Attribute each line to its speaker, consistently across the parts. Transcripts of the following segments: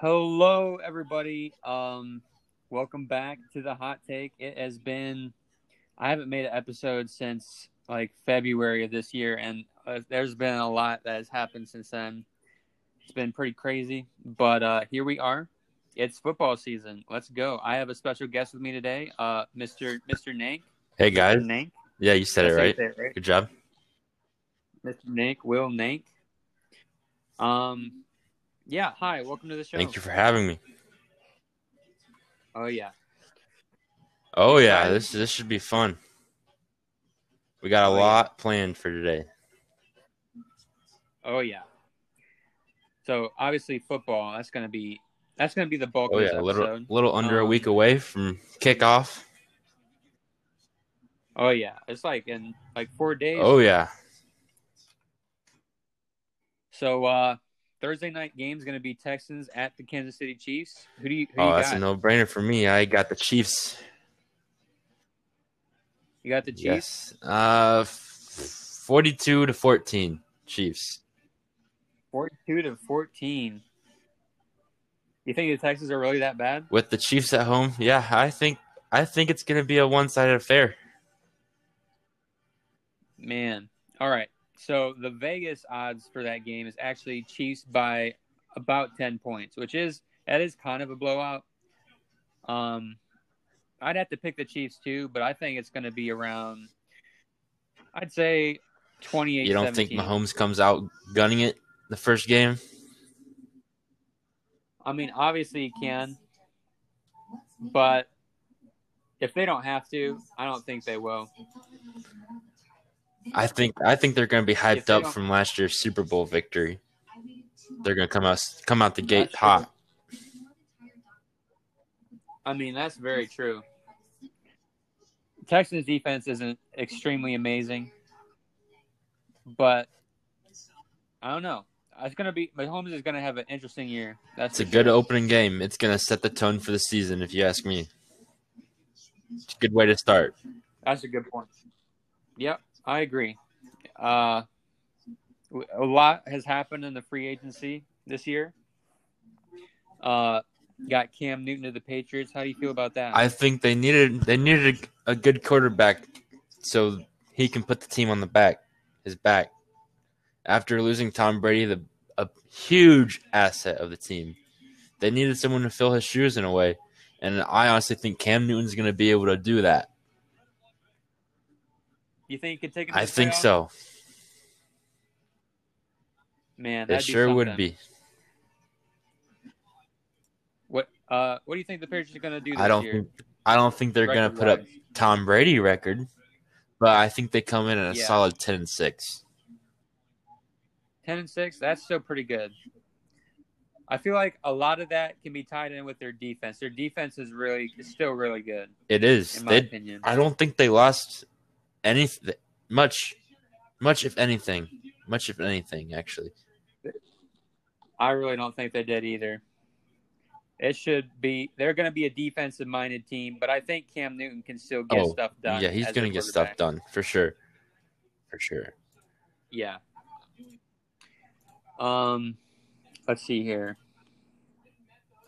Speaker 1: Hello, everybody. Um, welcome back to the hot take. It has been, I haven't made an episode since like February of this year, and uh, there's been a lot that has happened since then. It's been pretty crazy, but uh, here we are. It's football season. Let's go. I have a special guest with me today, uh, Mr. Mr. Nank.
Speaker 2: Hey guys.
Speaker 1: Nank.
Speaker 2: Yeah, you said it
Speaker 1: That's how you
Speaker 2: right.
Speaker 1: it, right?
Speaker 2: Good job.
Speaker 1: Mr. Nank, Will Nank. Um, yeah. Hi. Welcome to the show.
Speaker 2: Thank you for having me.
Speaker 1: Oh yeah.
Speaker 2: Oh yeah, this this should be fun. We got a
Speaker 1: Oh, yeah.
Speaker 2: lot planned for today.
Speaker 1: Oh yeah. So obviously football. That's gonna be that's gonna be the bulk
Speaker 2: Oh
Speaker 1: of
Speaker 2: yeah, a little little under a
Speaker 1: Um,
Speaker 2: week away from kickoff.
Speaker 1: Oh yeah, it's like in like four days.
Speaker 2: Oh yeah.
Speaker 1: So uh Thursday night game is gonna be Texans at the Kansas City Chiefs. Who do you who
Speaker 2: Oh,
Speaker 1: you
Speaker 2: that's
Speaker 1: got?
Speaker 2: a no-brainer for me. I got the Chiefs.
Speaker 1: you got the Chiefs.
Speaker 2: Yes. Uh, forty-two to fourteen. Chiefs.
Speaker 1: Forty-two to fourteen. You think the Texans are really that bad?
Speaker 2: With the Chiefs at home, yeah, I think I think it's gonna be a one-sided affair.
Speaker 1: Man. All right. So the Vegas odds for that game is actually Chiefs by about 10 points, which is that is kind of a blowout. Um I'd have to pick the Chiefs too, but I think it's going to be around I'd say 28
Speaker 2: You don't think
Speaker 1: 17.
Speaker 2: Mahomes comes out gunning it the first game?
Speaker 1: I mean, obviously he can, but if they don't have to, I don't think they will.
Speaker 2: I think I think they're going to be hyped up from last year's Super Bowl victory. They're going to come out come out the gate
Speaker 1: That's
Speaker 2: hot.
Speaker 1: I mean, that's very true. Texans defense isn't extremely amazing, but I don't know. It's gonna be Mahomes is gonna have an interesting year. That's
Speaker 2: It's a
Speaker 1: for
Speaker 2: good opening game. It's going to set the tone for the season, if you ask me. It's a good way to start.
Speaker 1: That's a good point. Yep, I agree. Uh, a lot has happened in the free agency this year. Uh, got Cam Newton to the Patriots. How do you feel about that?
Speaker 2: I think they needed they needed a, a good quarterback so he can put the team on the back, his back. After losing Tom Brady, the a huge asset of the team, they needed someone to fill his shoes in a way, and I honestly think Cam Newton's going to be able to do that.
Speaker 1: You think you could take him?
Speaker 2: I think
Speaker 1: playoffs?
Speaker 2: so.
Speaker 1: Man,
Speaker 2: It sure would be.
Speaker 1: What uh what do you think the Patriots are gonna do this
Speaker 2: I don't
Speaker 1: year?
Speaker 2: think I don't think they're going to put up? Tom Brady record, but I think they come in at a
Speaker 1: Yeah.
Speaker 2: solid ten and six.
Speaker 1: ten and six. That's still pretty good. I feel like a lot of that can be tied in with their defense. Their defense is really is still really good,
Speaker 2: It is.
Speaker 1: in my
Speaker 2: They
Speaker 1: opinion.
Speaker 2: I don't think they lost anything much, much if anything, much if anything. Actually,
Speaker 1: I really don't think they did either. It should be they're going to be a defensive minded team, but I think Cam Newton can still get
Speaker 2: Oh,
Speaker 1: stuff done.
Speaker 2: yeah, he's gonna get stuff done for sure, for sure.
Speaker 1: Yeah. Um, let's see here.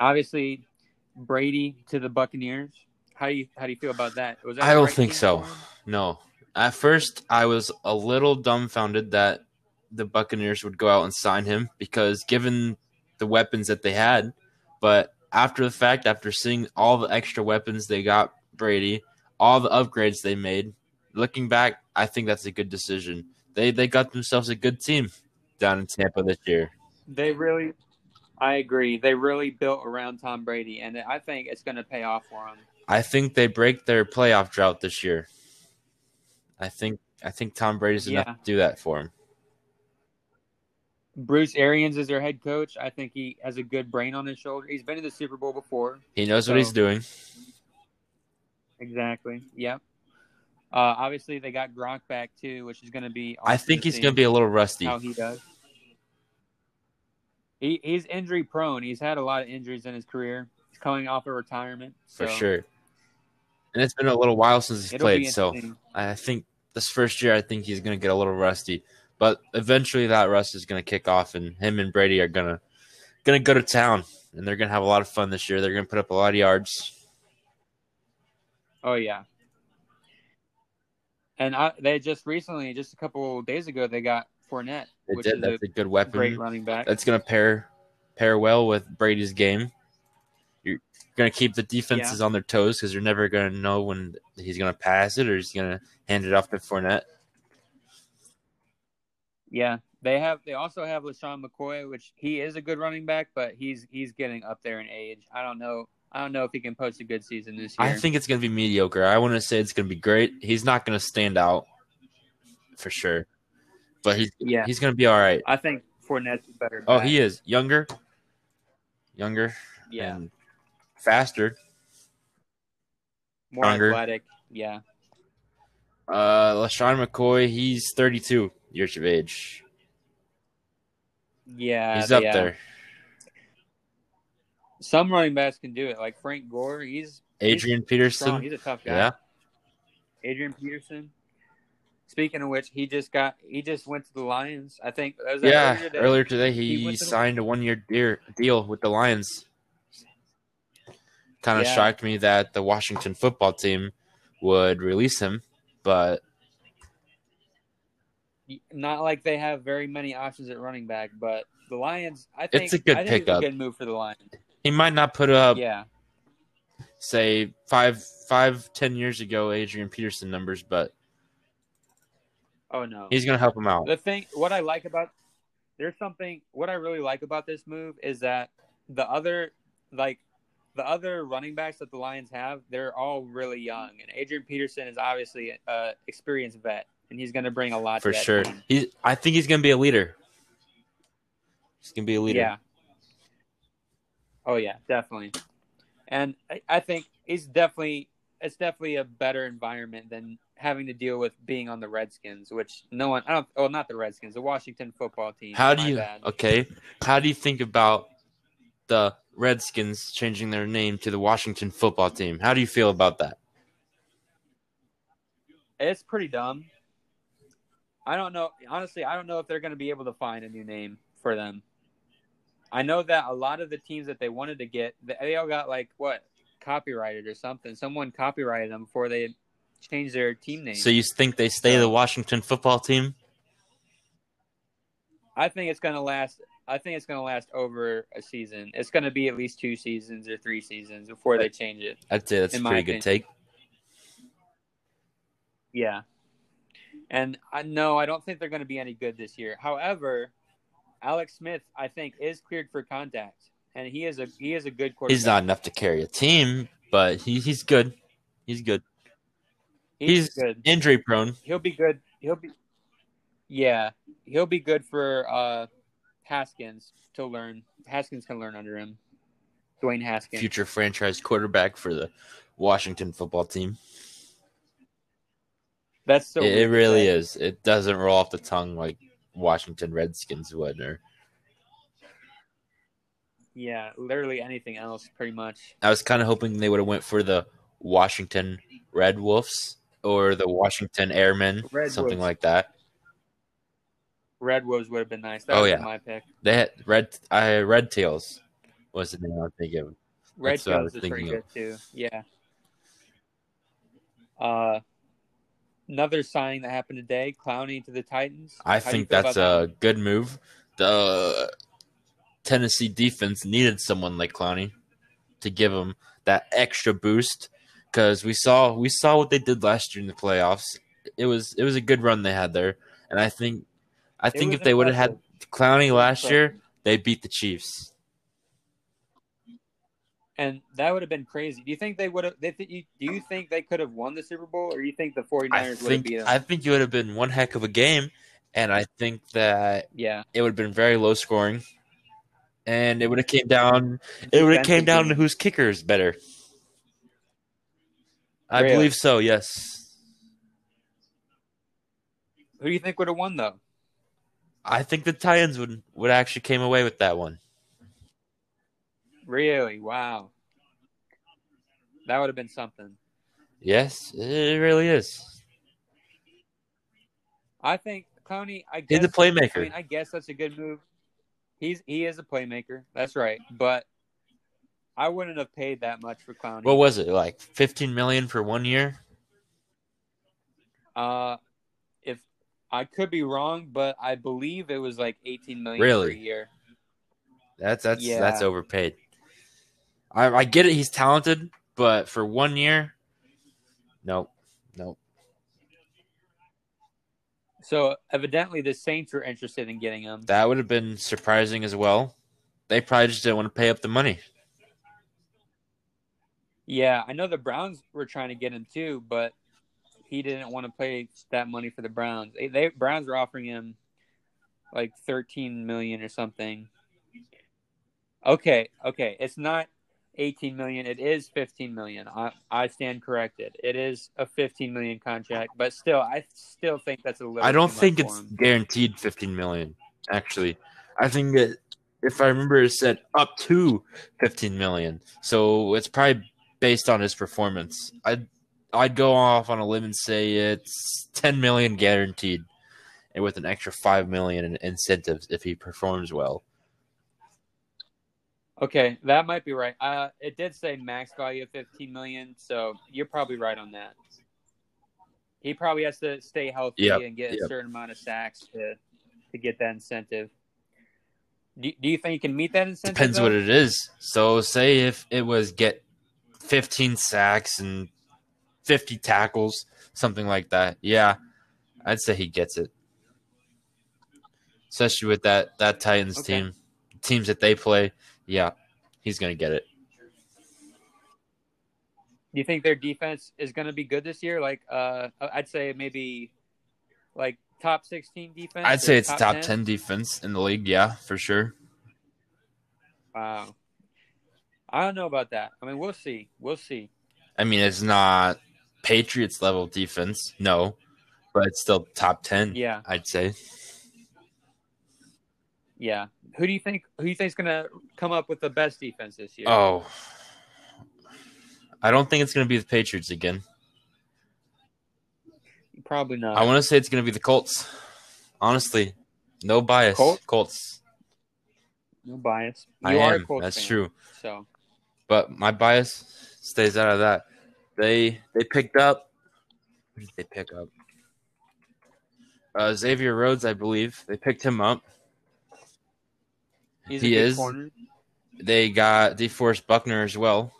Speaker 1: Obviously, Brady to the Buccaneers. How do you how do you feel about that? Was that
Speaker 2: I don't
Speaker 1: right
Speaker 2: think so. No, at first I was a little dumbfounded that the Buccaneers would go out and sign him because given the weapons that they had, but after the fact, after seeing all the extra weapons they got Brady, all the upgrades they made, looking back, I think that's a good decision. They they got themselves a good team down in Tampa this year.
Speaker 1: They really, I agree. They really built around Tom Brady, and I think it's going to pay off for them.
Speaker 2: I think they break their playoff drought this year. I think I think Tom Brady's enough
Speaker 1: Yeah.
Speaker 2: to do that for him.
Speaker 1: Bruce Arians is their head coach. I think he has a good brain on his shoulder. He's been to the Super Bowl before.
Speaker 2: He knows what he's doing.
Speaker 1: Exactly. Yep. Uh, obviously, they got Gronk back too, which is going to be.
Speaker 2: I think he's going to be a little rusty.
Speaker 1: how he does. He he's injury prone. He's had a lot of injuries in his career. He's coming off of retirement
Speaker 2: for sure. And it's been a little while since he's
Speaker 1: It'll
Speaker 2: played, so. I think this first year, I think he's going to get a little rusty. But eventually, that rust is going to kick off, and him and Brady are gonna gonna go to town, and they're gonna have a lot of fun this year. They're gonna put up a lot of yards.
Speaker 1: Oh yeah. And I, they just recently, just a couple days ago, they got Fournette,
Speaker 2: They
Speaker 1: which
Speaker 2: did.
Speaker 1: is
Speaker 2: That's
Speaker 1: a
Speaker 2: a good weapon.
Speaker 1: great running back.
Speaker 2: That's gonna pair pair well with Brady's game. You're gonna keep the defenses on their toes because you're never gonna know when he's gonna pass it or he's gonna hand it off to Fournette.
Speaker 1: Yeah, they have. They also have LeSean McCoy, which he is a good running back, but he's he's getting up there in age. I don't know. I don't know if he can post a good season this year.
Speaker 2: I think it's gonna be mediocre. I wouldn't say it's gonna be great. He's not gonna stand out for sure, but he's
Speaker 1: Yeah,
Speaker 2: he's gonna be all right.
Speaker 1: I think Fournette's better.
Speaker 2: Oh,
Speaker 1: back.
Speaker 2: he is younger, younger,
Speaker 1: Yeah,
Speaker 2: and faster.
Speaker 1: more
Speaker 2: stronger.
Speaker 1: athletic. Yeah,
Speaker 2: Uh, LeSean McCoy, he's 32 years of age.
Speaker 1: yeah.
Speaker 2: He's up
Speaker 1: yeah.
Speaker 2: there.
Speaker 1: Some running backs can do it, like Frank Gore. He's
Speaker 2: Adrian
Speaker 1: strong.
Speaker 2: Peterson.
Speaker 1: He's a tough guy.
Speaker 2: Yeah.
Speaker 1: Adrian Peterson. Speaking of which, he just got he just went to the Lions. I think was
Speaker 2: Yeah,
Speaker 1: earlier today?
Speaker 2: earlier today he,
Speaker 1: He went to the-
Speaker 2: signed a one year deal with the Lions. Kind of
Speaker 1: Yeah.
Speaker 2: shocked me that the Washington football team would release him, but
Speaker 1: Not like they have very many options at running back, but the Lions. I think
Speaker 2: It's a good pickup.
Speaker 1: It's a good move for the Lions.
Speaker 2: he might not put up,
Speaker 1: yeah,
Speaker 2: say, five, five, ten years ago Adrian Peterson numbers, but
Speaker 1: Oh no.
Speaker 2: he's going to help him out.
Speaker 1: The thing, what I like about there's something. What I really like about this move is that the other, like, the other running backs that the Lions have, they're all really young, and Adrian Peterson is obviously an experienced vet, and he's going to bring a lot
Speaker 2: For sure.
Speaker 1: team.
Speaker 2: He, I think he's going to be a leader. He's going to be a leader.
Speaker 1: Yeah. Oh yeah, definitely. And I, I think it's definitely it's definitely a better environment than having to deal with being on the Redskins, which no one I don't oh not the Redskins, the Washington football team.
Speaker 2: How do you
Speaker 1: bad.
Speaker 2: okay? How do you think about the Redskins changing their name to the Washington Football Team? How do you feel about that?
Speaker 1: It's pretty dumb. I don't know. Honestly, I don't know if they're going to be able to find a new name for them. I know that a lot of the teams that they wanted to get, they all got like what copyrighted or something. Someone copyrighted them before they changed their team name.
Speaker 2: So you think they stay the Washington Football Team?
Speaker 1: I think it's going to last. I think it's going to last over a season. It's going to be at least two seasons or three seasons before they change it.
Speaker 2: I'd say that's a pretty good
Speaker 1: opinion.
Speaker 2: take.
Speaker 1: Yeah. And I no, I don't think they're going to be any good this year. However, Alex Smith, I think, is cleared for contact, and he is a he is a good quarterback.
Speaker 2: He's not enough to carry a team, but he, he's good. He's good.
Speaker 1: He's,
Speaker 2: he's-
Speaker 1: good.
Speaker 2: Injury prone.
Speaker 1: He'll be good. He'll be. Yeah, he'll be good for uh, Haskins to learn. Haskins can learn under him. Dwayne Haskins.
Speaker 2: Future franchise quarterback for the Washington Football Team.
Speaker 1: That's so.
Speaker 2: it, it really is. It doesn't roll off the tongue like Washington Redskins would. Or
Speaker 1: Yeah, literally anything else, pretty much.
Speaker 2: I was kind of hoping they would have went for the Washington Red Wolves or the Washington Airmen,
Speaker 1: Red
Speaker 2: something
Speaker 1: Wolves.
Speaker 2: like that.
Speaker 1: Red Wolves would have been nice. That
Speaker 2: Oh, yeah.
Speaker 1: my pick.
Speaker 2: They had Red I Red Tails was the name I was thinking of.
Speaker 1: Red
Speaker 2: That's
Speaker 1: Tails
Speaker 2: was
Speaker 1: is pretty good too. Yeah. Uh, another signing that happened today: Clowney to the Titans.
Speaker 2: I
Speaker 1: How
Speaker 2: think that's a good move. The Tennessee defense needed someone like Clowney to give them that extra boost because we saw we saw what they did last year in the playoffs. It was it was a good run they had there, and I think I think if they would have had Clowney last year, they beat the Chiefs.
Speaker 1: And that would have been crazy. Do you think they would have? They, th- you, do you think they could have won the Super Bowl, or you think the 49ers
Speaker 2: I
Speaker 1: would have
Speaker 2: think
Speaker 1: beat them?
Speaker 2: I think it would have been one heck of a game, and I think that
Speaker 1: yeah,
Speaker 2: it would have been very low scoring, and it would have came down. It would have came down to whose kicker is better. I
Speaker 1: Really?
Speaker 2: believe so. Yes,
Speaker 1: Who do you think would have won though?
Speaker 2: I think the Titans would would actually came away with that one.
Speaker 1: Really? Wow. That would have been something.
Speaker 2: Yes, it really is.
Speaker 1: I think Clowney, I guess
Speaker 2: He's a playmaker.
Speaker 1: I mean, I guess that's a good move. He's he is a playmaker. That's right. But I wouldn't have paid that much for Clowney.
Speaker 2: what was it like? Fifteen million for one year?
Speaker 1: Uh, I could be wrong, but I believe it was like 18 million
Speaker 2: Really?
Speaker 1: per year.
Speaker 2: That's that's
Speaker 1: Yeah.
Speaker 2: that's overpaid. I I get it. He's talented, but for one year, nope, nope.
Speaker 1: So evidently, the Saints were interested in getting him.
Speaker 2: That would have been surprising as well. They probably just didn't want to pay up the money.
Speaker 1: Yeah, I know the Browns were trying to get him too, but he didn't want to pay that money for the Browns. They, they Browns were offering him like 13 million or something. Okay, okay, it's not 18 million. It is 15 million. I I stand corrected. It is a 15 million contract, but still, I still think that's a little.
Speaker 2: I don't think it's guaranteed fifteen million. Actually, I think that if I remember, it said up to fifteen million. So it's probably based on his performance. I'd I'd go off on a limb and say it's ten million guaranteed, and with an extra five million in incentives if he performs well.
Speaker 1: Okay, that might be right. Uh, it did say max value of 15 million, so you're probably right on that. He probably has to stay healthy
Speaker 2: Yep,
Speaker 1: and get a certain amount of sacks to to get that incentive. Do, do you think you can meet that incentive?
Speaker 2: Depends
Speaker 1: though?
Speaker 2: what it is. So say if it was get fifteen sacks and fifty tackles, something like that. Yeah, I'd say he gets it. Especially with that that Titans
Speaker 1: Okay.
Speaker 2: team, teams that they play. Yeah, he's gonna get it.
Speaker 1: Do you think their defense is going to be good this year? Like, uh, I'd say maybe like top 16 defense.
Speaker 2: I'd say it's top, 10? defense in the league. Yeah, for sure.
Speaker 1: Wow. I don't know about that. I mean, we'll see. We'll see.
Speaker 2: I mean, it's not Patriots level defense, no, but it's still top ten.
Speaker 1: Yeah,
Speaker 2: I'd say.
Speaker 1: yeah. Who do you think? Who do you think's to come up with the best defense this year?
Speaker 2: Oh, I don't think it's gonna be the Patriots again.
Speaker 1: Probably not.
Speaker 2: I want to say it's to be the Colts. Honestly, no bias.
Speaker 1: Colts?
Speaker 2: Colts.
Speaker 1: no bias.
Speaker 2: I
Speaker 1: You a
Speaker 2: am.
Speaker 1: Colts
Speaker 2: That's
Speaker 1: fan,
Speaker 2: true.
Speaker 1: So
Speaker 2: But my bias stays out of that. They they picked up. Who did they pick up? Uh, Xavier Rhodes, I believe. They picked him up.
Speaker 1: he's
Speaker 2: He
Speaker 1: a
Speaker 2: is.
Speaker 1: corner.
Speaker 2: They got DeForest Buckner as well,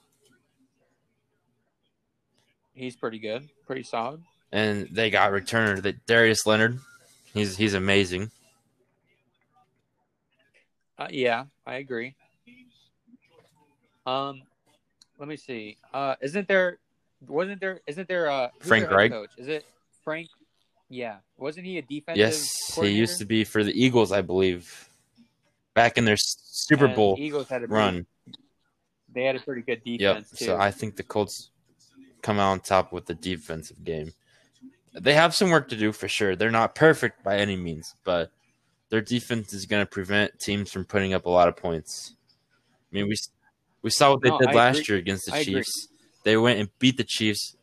Speaker 1: He's pretty good, pretty solid.
Speaker 2: and they got returner that Darius Leonard. He's he's amazing.
Speaker 1: Uh, yeah, I agree. Um, let me see. Uh, isn't there? Wasn't there? Isn't there? Uh, a
Speaker 2: Frank
Speaker 1: their
Speaker 2: Reich?
Speaker 1: Coach? Is it Frank? Yeah, wasn't he a defensive?
Speaker 2: Yes, he used to be for the Eagles, I believe, back in their Super Bowl
Speaker 1: Eagles had a pretty,
Speaker 2: run.
Speaker 1: They had a pretty good
Speaker 2: Yep.
Speaker 1: defense too.
Speaker 2: So I think the Colts come out on top with the defensive game. They have some work to do for sure. They're not perfect by any means, but their defense is going to prevent teams from putting up a lot of points. I mean, we we saw what they
Speaker 1: No,
Speaker 2: did
Speaker 1: I
Speaker 2: last
Speaker 1: agree.
Speaker 2: year against the
Speaker 1: I agree.
Speaker 2: They went and beat the Chiefs.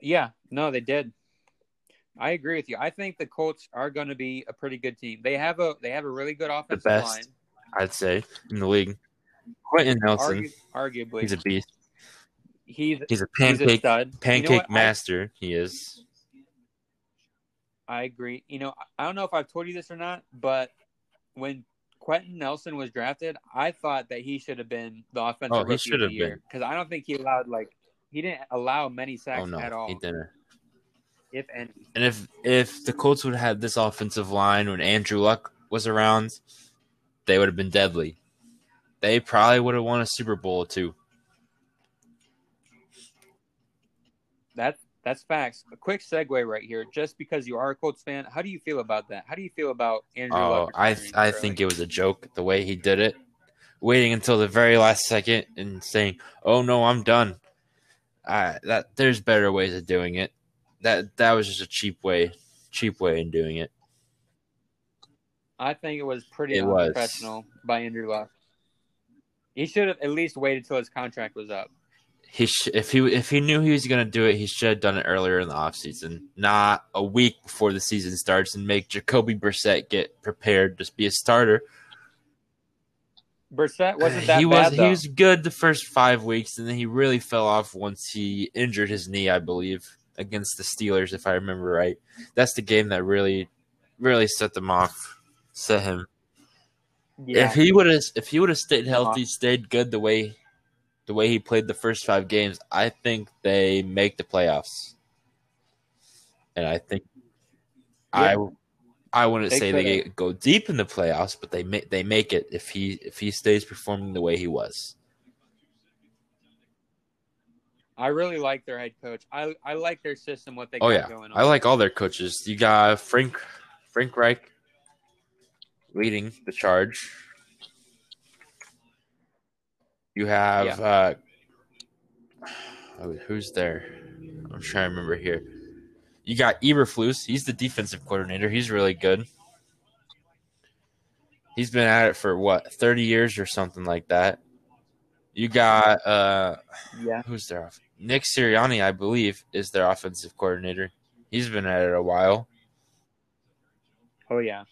Speaker 1: Yeah, no, they did. I agree with you. I think the Colts are going to be a pretty good team. They have a they have a really good offensive
Speaker 2: best.
Speaker 1: line.
Speaker 2: I'd say in the league. Quenton Nelson,
Speaker 1: Argu- arguably,
Speaker 2: he's a beast.
Speaker 1: he's
Speaker 2: He's a
Speaker 1: he's a
Speaker 2: pancake.
Speaker 1: You know
Speaker 2: pancake?
Speaker 1: I-
Speaker 2: master. he is.
Speaker 1: I agree. You know, I don't know if I've told you this or not, but when Quenton Nelson was drafted, I thought that he should have been the offensive
Speaker 2: Oh,
Speaker 1: rookie of the year because I don't think he allowed like he didn't allow many oh, sacks
Speaker 2: Oh no,
Speaker 1: at all,
Speaker 2: he didn't.
Speaker 1: if any.
Speaker 2: And if if the Colts would have had this offensive line when Andrew Luck was around, they would have been deadly. They probably would have won a Super Bowl too.
Speaker 1: That's facts. A quick segue right here. Just because you are a Colts fan, how do you feel about that? How do you feel about Andrew
Speaker 2: Oh,
Speaker 1: Luck?
Speaker 2: I
Speaker 1: retiring
Speaker 2: I think it was a joke the way he did it, waiting until the very last second and saying, "Oh no, I'm done." I that there's better ways of doing it. That that was just a cheap way, cheap way in doing it.
Speaker 1: I think it was pretty
Speaker 2: It was.
Speaker 1: unprofessional by Andrew Luck. He should have at least waited till his contract was up.
Speaker 2: He sh- if he if he knew he was going to do it, he should have done it earlier in the offseason, not a week before the season starts, and make Jacoby Brissett get prepared just be a starter.
Speaker 1: Brissett wasn't that
Speaker 2: he
Speaker 1: bad
Speaker 2: was
Speaker 1: though.
Speaker 2: he was good the first five weeks, and then he really fell off once he injured his knee, I believe, against the Steelers, if I remember right. That's the game that really, really set them off, set him.
Speaker 1: yeah.
Speaker 2: If he would have, if he would have stayed healthy, stayed good the way, the way he played the first five games, I think they make the playoffs. And I think, I, I wouldn't
Speaker 1: They
Speaker 2: say they
Speaker 1: coulda.
Speaker 2: go deep in the playoffs, but they make they make it if he if he stays performing the way he was.
Speaker 1: I really like their head coach. I I like their system. What they
Speaker 2: Oh
Speaker 1: got
Speaker 2: yeah,
Speaker 1: going on.
Speaker 2: I like all their coaches. You got Frank Frank Reich leading the charge. You have
Speaker 1: Yeah.
Speaker 2: uh, oh, who's there? I'm trying to remember here. You got Eberflus. He's the defensive coordinator. He's really good. He's been at it for what 30 years or something like that. You got uh,
Speaker 1: Yeah.
Speaker 2: who's there? off- Nick Sirianni, I believe, is their offensive coordinator. He's been at it a while.
Speaker 1: Oh yeah.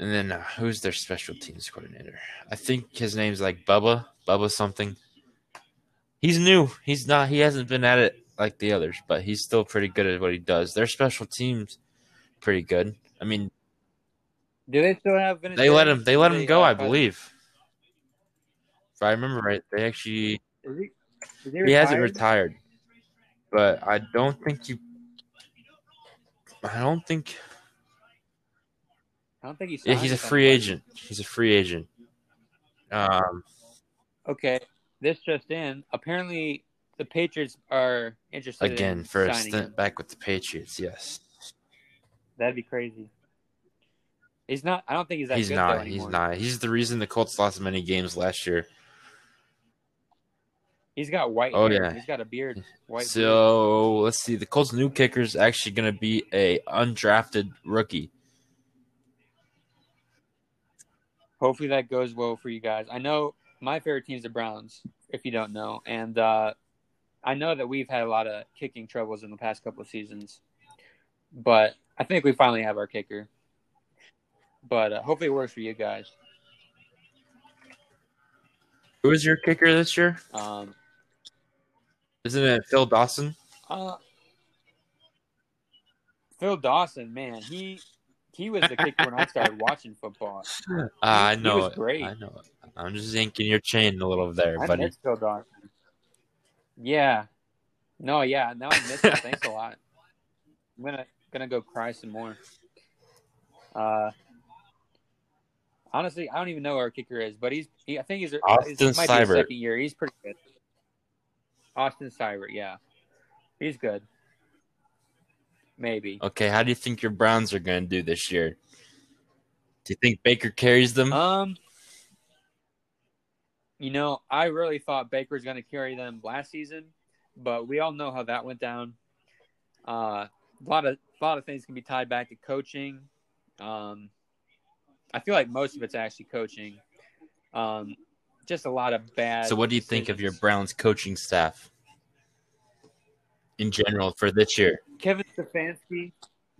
Speaker 2: And then uh, who's their special teams coordinator? I think his name's like Bubba, Bubba something. He's new. He's not. He hasn't been at it like the others, but he's still pretty good at what he does. Their special teams pretty good. I mean,
Speaker 1: Do they still have?
Speaker 2: they let him. They let him go. I believe. If I remember right, they actually
Speaker 1: Is he? Is
Speaker 2: he hasn't retired, but I don't think you. I don't think.
Speaker 1: I don't think he's.
Speaker 2: Yeah, he's a free agent. He's a free agent. Um,
Speaker 1: Okay, this just in. Apparently, the Patriots are interested
Speaker 2: again
Speaker 1: in
Speaker 2: for a stint
Speaker 1: him.
Speaker 2: back with the Patriots. Yes,
Speaker 1: That'd be crazy. He's not. I don't think he's that
Speaker 2: he's not. He's not. He's the reason the Colts lost many games last year.
Speaker 1: He's got white.
Speaker 2: Oh,
Speaker 1: hair.
Speaker 2: yeah.
Speaker 1: He's got a beard. White. beard.
Speaker 2: So let's see. The Colts' new kicker is actually going to be a undrafted rookie.
Speaker 1: Hopefully that goes well for you guys. I know my favorite team's the Browns. If you don't know, and uh, I know that we've had a lot of kicking troubles in the past couple of seasons, but I think we finally have our kicker. But uh, hopefully it works for you guys.
Speaker 2: Who is your kicker this year?
Speaker 1: Um,
Speaker 2: Isn't it Phil Dawson?
Speaker 1: Uh, Phil Dawson, man, he he was the kicker when I started watching football.
Speaker 2: Uh, I
Speaker 1: he
Speaker 2: know
Speaker 1: was
Speaker 2: it.
Speaker 1: great.
Speaker 2: I know it. I'm just yanking your chain a little there,
Speaker 1: I
Speaker 2: buddy.
Speaker 1: miss Phil Dawson. Yeah, no, yeah, now I miss him. Thanks a lot. I'm gonna gonna go cry some more. Uh, honestly, I don't even know who our kicker is, but he's he, I think he's
Speaker 2: Austin
Speaker 1: it might be his second year. He's pretty good. Austin Seibert, yeah, he's good. Maybe.
Speaker 2: Okay, how do you think your Browns are going to do this year? Do you think Baker carries them?
Speaker 1: Um, you know, I really thought Baker was going to carry them last season, but we all know how that went down. Uh, a lot of a lot of things can be tied back to coaching. Um, I feel like most of it's actually coaching. Um, just a lot of bad.
Speaker 2: so, what do you think of your. Browns coaching staff in general for this year?
Speaker 1: Kevin Stefanski?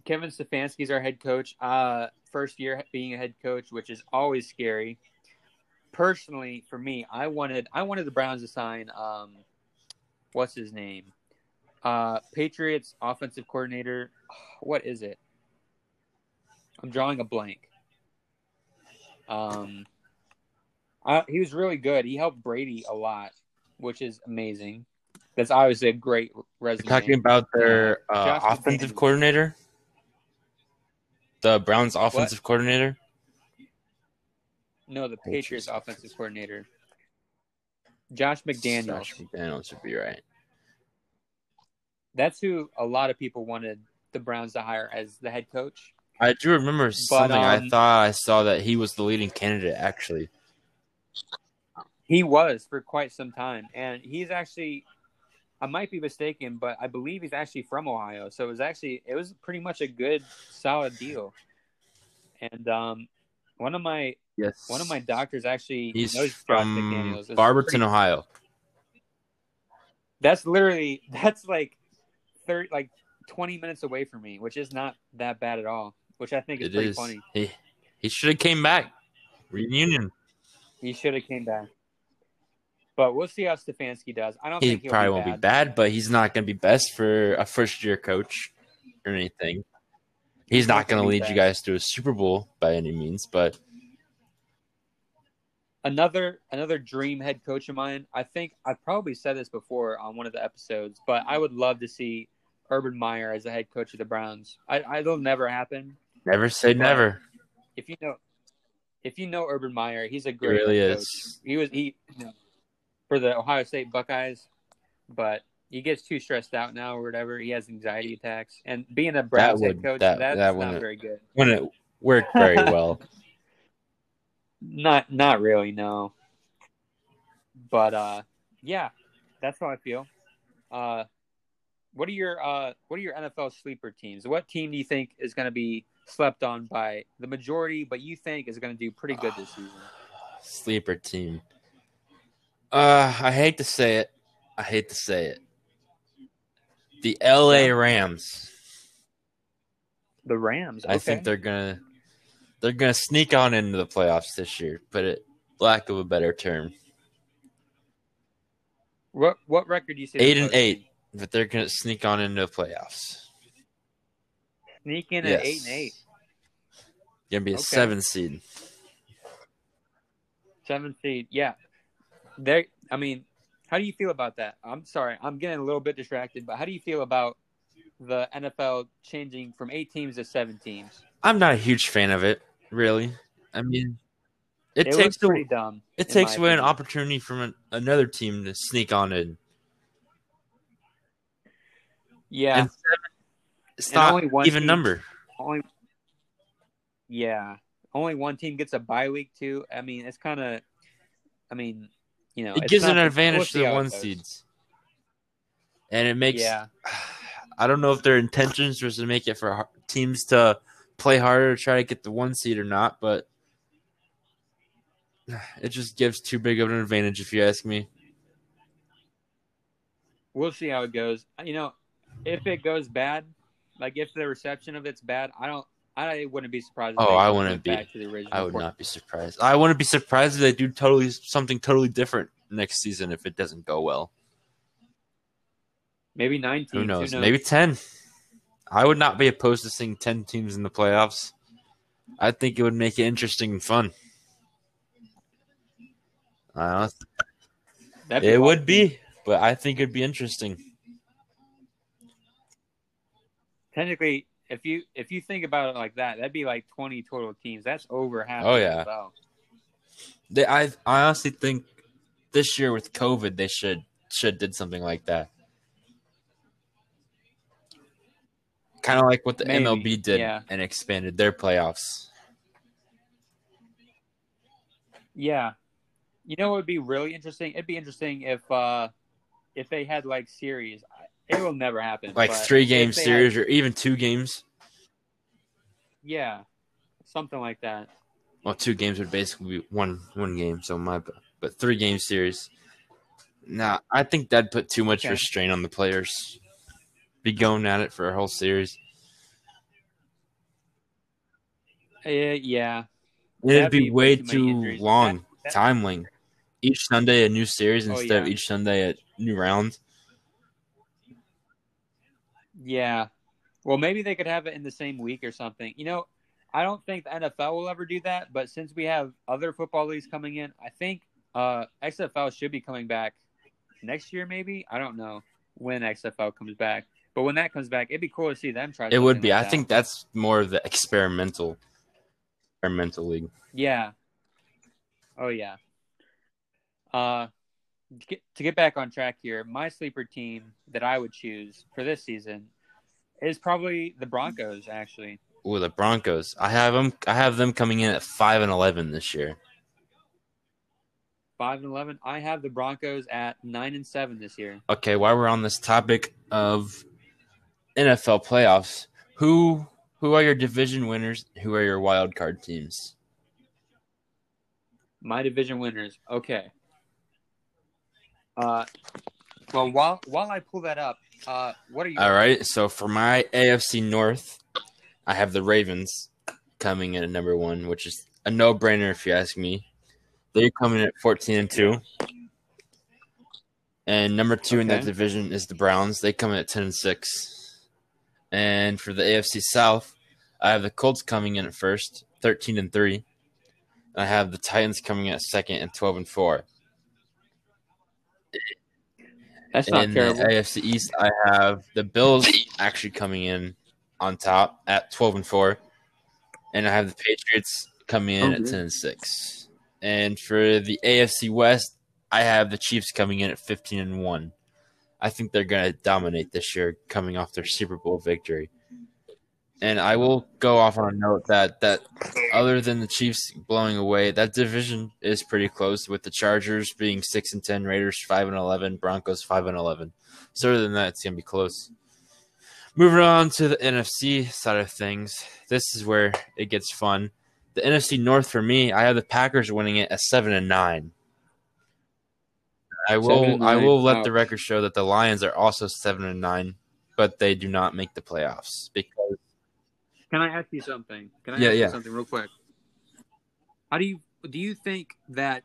Speaker 1: Kevin Stefanski Stefanski's our head coach. Uh, first year being a head coach, which is always scary. Personally, for me, I wanted I wanted the Browns to sign um, what's his name? Uh, Patriots offensive coordinator. What is it? I'm drawing a blank. Um, I, he was really good. He helped Brady a lot, which is amazing. That's obviously a great resume.
Speaker 2: You're talking about their uh, offensive coordinator, the Browns offensive coordinator.
Speaker 1: No, the
Speaker 2: Patriots
Speaker 1: Patriots offensive coordinator. Josh McDaniels.
Speaker 2: Josh McDaniels would be right.
Speaker 1: That's who a lot of people wanted the Browns to hire as the head coach.
Speaker 2: I do remember something. I
Speaker 1: um,
Speaker 2: thought I saw that he was the leading candidate. Actually,
Speaker 1: He was for quite some time, and he's actually. I might be mistaken, but I believe he's actually from Ohio. So it was actually it was pretty much a good, solid deal. And um, one of my
Speaker 2: yes,
Speaker 1: one of my doctors actually
Speaker 2: He's
Speaker 1: knows
Speaker 2: from
Speaker 1: McDaniels. It's
Speaker 2: Barberton,
Speaker 1: pretty-
Speaker 2: Ohio.
Speaker 1: That's literally that's like thirty like twenty minutes away from me, which is not that bad at all. Which I think is
Speaker 2: It
Speaker 1: pretty
Speaker 2: is.
Speaker 1: funny.
Speaker 2: He he should have came back. Reunion.
Speaker 1: He should have came back. But we'll see how Stefanski does. I don't
Speaker 2: He
Speaker 1: think he'll
Speaker 2: probably
Speaker 1: be
Speaker 2: won't
Speaker 1: bad.
Speaker 2: be bad, but he's not going to be best for a first year coach or anything. He's not going to lead you guys to a Super Bowl by any means, but
Speaker 1: another another dream head coach of mine. I think I've probably said this before on one of the episodes, but I would love to see Urban Meyer as the head coach of the Browns. I, I it'll never happen.
Speaker 2: never say
Speaker 1: But-
Speaker 2: never.
Speaker 1: If you know, if you know Urban Meyer, he's a
Speaker 2: He
Speaker 1: great
Speaker 2: really
Speaker 1: coach.
Speaker 2: is.
Speaker 1: He was he you know, for the Ohio State Buckeyes, but he gets too stressed out now or whatever. He has anxiety attacks, and being a Browns
Speaker 2: would-
Speaker 1: head coach,
Speaker 2: that-
Speaker 1: that's
Speaker 2: that
Speaker 1: not
Speaker 2: wouldn't-
Speaker 1: very good.
Speaker 2: When it worked very well.
Speaker 1: Not not really, no. But uh yeah, that's how I feel. Uh what are your uh what are your NFL sleeper teams? What team do you think is gonna be slept on by the majority, but you think is gonna do pretty good this season?
Speaker 2: Sleeper team. Uh, I hate to say it. I hate to say it. The LA Rams.
Speaker 1: The Rams.
Speaker 2: I think they're gonna they're gonna sneak on into the playoffs this year, but it lack of a better term.
Speaker 1: what what record do you say?
Speaker 2: Eight and eight, but they're gonna sneak on into the playoffs.
Speaker 1: Sneak in
Speaker 2: Yes.
Speaker 1: at eight and eight.
Speaker 2: Gonna be a
Speaker 1: Okay.
Speaker 2: seven seed.
Speaker 1: Seven seed. Yeah. They I mean, how do you feel about that? I'm sorry, I'm getting a little bit distracted, but how do you feel about the NFL changing from eight teams to seven teams?
Speaker 2: I'm not a huge fan of it, really. I mean, it,
Speaker 1: It,
Speaker 2: takes
Speaker 1: looks pretty
Speaker 2: a,
Speaker 1: dumb.
Speaker 2: it takes away an opportunity from an, another team to sneak on in.
Speaker 1: Yeah.
Speaker 2: And It's
Speaker 1: And
Speaker 2: not
Speaker 1: only one
Speaker 2: even
Speaker 1: team-
Speaker 2: number.
Speaker 1: only Yeah. Only one team gets a bye week too. I mean, it's kind of I mean, you know,
Speaker 2: It gives
Speaker 1: not
Speaker 2: an advantage to the one seeds, and it makes.
Speaker 1: Yeah.
Speaker 2: I don't know if their intentions was to make it for teams to play harder to try to get the one seed or not, but it just gives too big of an advantage, if you ask me.
Speaker 1: We'll see how it goes. You know, if it goes bad, like if the reception of it's bad, I don't I wouldn't be surprised. if
Speaker 2: Oh, I wouldn't be.
Speaker 1: Back to the original
Speaker 2: I would
Speaker 1: form.
Speaker 2: not be surprised. I wouldn't be surprised if they do totally something totally different next season if it doesn't go well.
Speaker 1: Maybe nine teams.
Speaker 2: Who knows? Maybe ten. I would not be opposed to seeing ten teams in the playoffs. I think it would make it interesting and fun. I don't it would be, but I think it'd be interesting.
Speaker 1: technically. If you if you think about it like that, that'd be like twenty total teams. That's over half.
Speaker 2: Oh, yeah. They, I I honestly think this year with COVID they should should did something like that. Kind of like what the
Speaker 1: Maybe,
Speaker 2: MLB did
Speaker 1: yeah.
Speaker 2: and expanded their playoffs.
Speaker 1: Yeah. You know what would be really interesting? It'd be interesting if uh if they had like series. It will never happen.
Speaker 2: Like three game series
Speaker 1: had-
Speaker 2: or even two games.
Speaker 1: yeah. Something like that.
Speaker 2: Well, two games would basically be one one game, so my but three game series. Nah, I think that'd put too much
Speaker 1: Okay.
Speaker 2: restraint on the players. Be going at it for a whole series.
Speaker 1: Uh, yeah.
Speaker 2: It'd be,
Speaker 1: be
Speaker 2: way
Speaker 1: too
Speaker 2: too long,
Speaker 1: That- that-.
Speaker 2: Each Sunday a new series
Speaker 1: Oh,
Speaker 2: instead of each Sunday a new round.
Speaker 1: Yeah. Well, maybe they could have it in the same week or something. You know, I don't think the NFL will ever do that, but since we have other football leagues coming in, I think uh, XFL should be coming back next year, maybe. I don't know when XFL comes back, but when that comes back, it'd be cool to see them try.
Speaker 2: It would be.
Speaker 1: like
Speaker 2: I
Speaker 1: that.
Speaker 2: think that's more of the experimental experimental league.
Speaker 1: Yeah. Oh yeah. Uh, get, to get back on track here, my sleeper team that I would choose for this season is probably the Broncos. Actually,
Speaker 2: Ooh, the Broncos. I have them. I have them coming in at five and eleven this year.
Speaker 1: five and eleven. I have the Broncos at nine and seven this year.
Speaker 2: Okay, while we're on this topic of NFL playoffs, who who are your division winners? Who are your wild card teams?
Speaker 1: My division winners. Okay. Uh, Well, while while I pull that up, uh, what are you?
Speaker 2: All right. So for my AFC North, I have the Ravens coming in at number one, which is a no brainer if you ask me. They're coming at fourteen and two. And number two in that division is the Browns. They come in at ten and six. And for the AFC South, I have the Colts coming in at first, thirteen and three. I have the Titans coming in at second and twelve and four.
Speaker 1: That's
Speaker 2: And
Speaker 1: not
Speaker 2: in
Speaker 1: terrible.
Speaker 2: the AFC East, I have the Bills actually coming in on top at twelve and four, and I have the Patriots coming in oh,
Speaker 1: at
Speaker 2: ten and six. And for the AFC West, I have the Chiefs coming in at fifteen and one. I think they're going to dominate this year, coming off their Super Bowl victory. And I will go off on a note that that other than the Chiefs blowing away, that division is pretty close with the Chargers being six and ten, Raiders five and eleven, Broncos five and eleven. So other than that, it's gonna be close. Moving on to the NFC side of things, this is where it gets fun. The NFC North for me, I have the Packers winning it at seven and nine. I will I will let
Speaker 1: wow.
Speaker 2: the record show that the Lions are also seven and nine, but they do not make the playoffs because
Speaker 1: Can I ask you something? Can I
Speaker 2: Yeah,
Speaker 1: ask
Speaker 2: yeah.
Speaker 1: you something real quick? How do you do you think that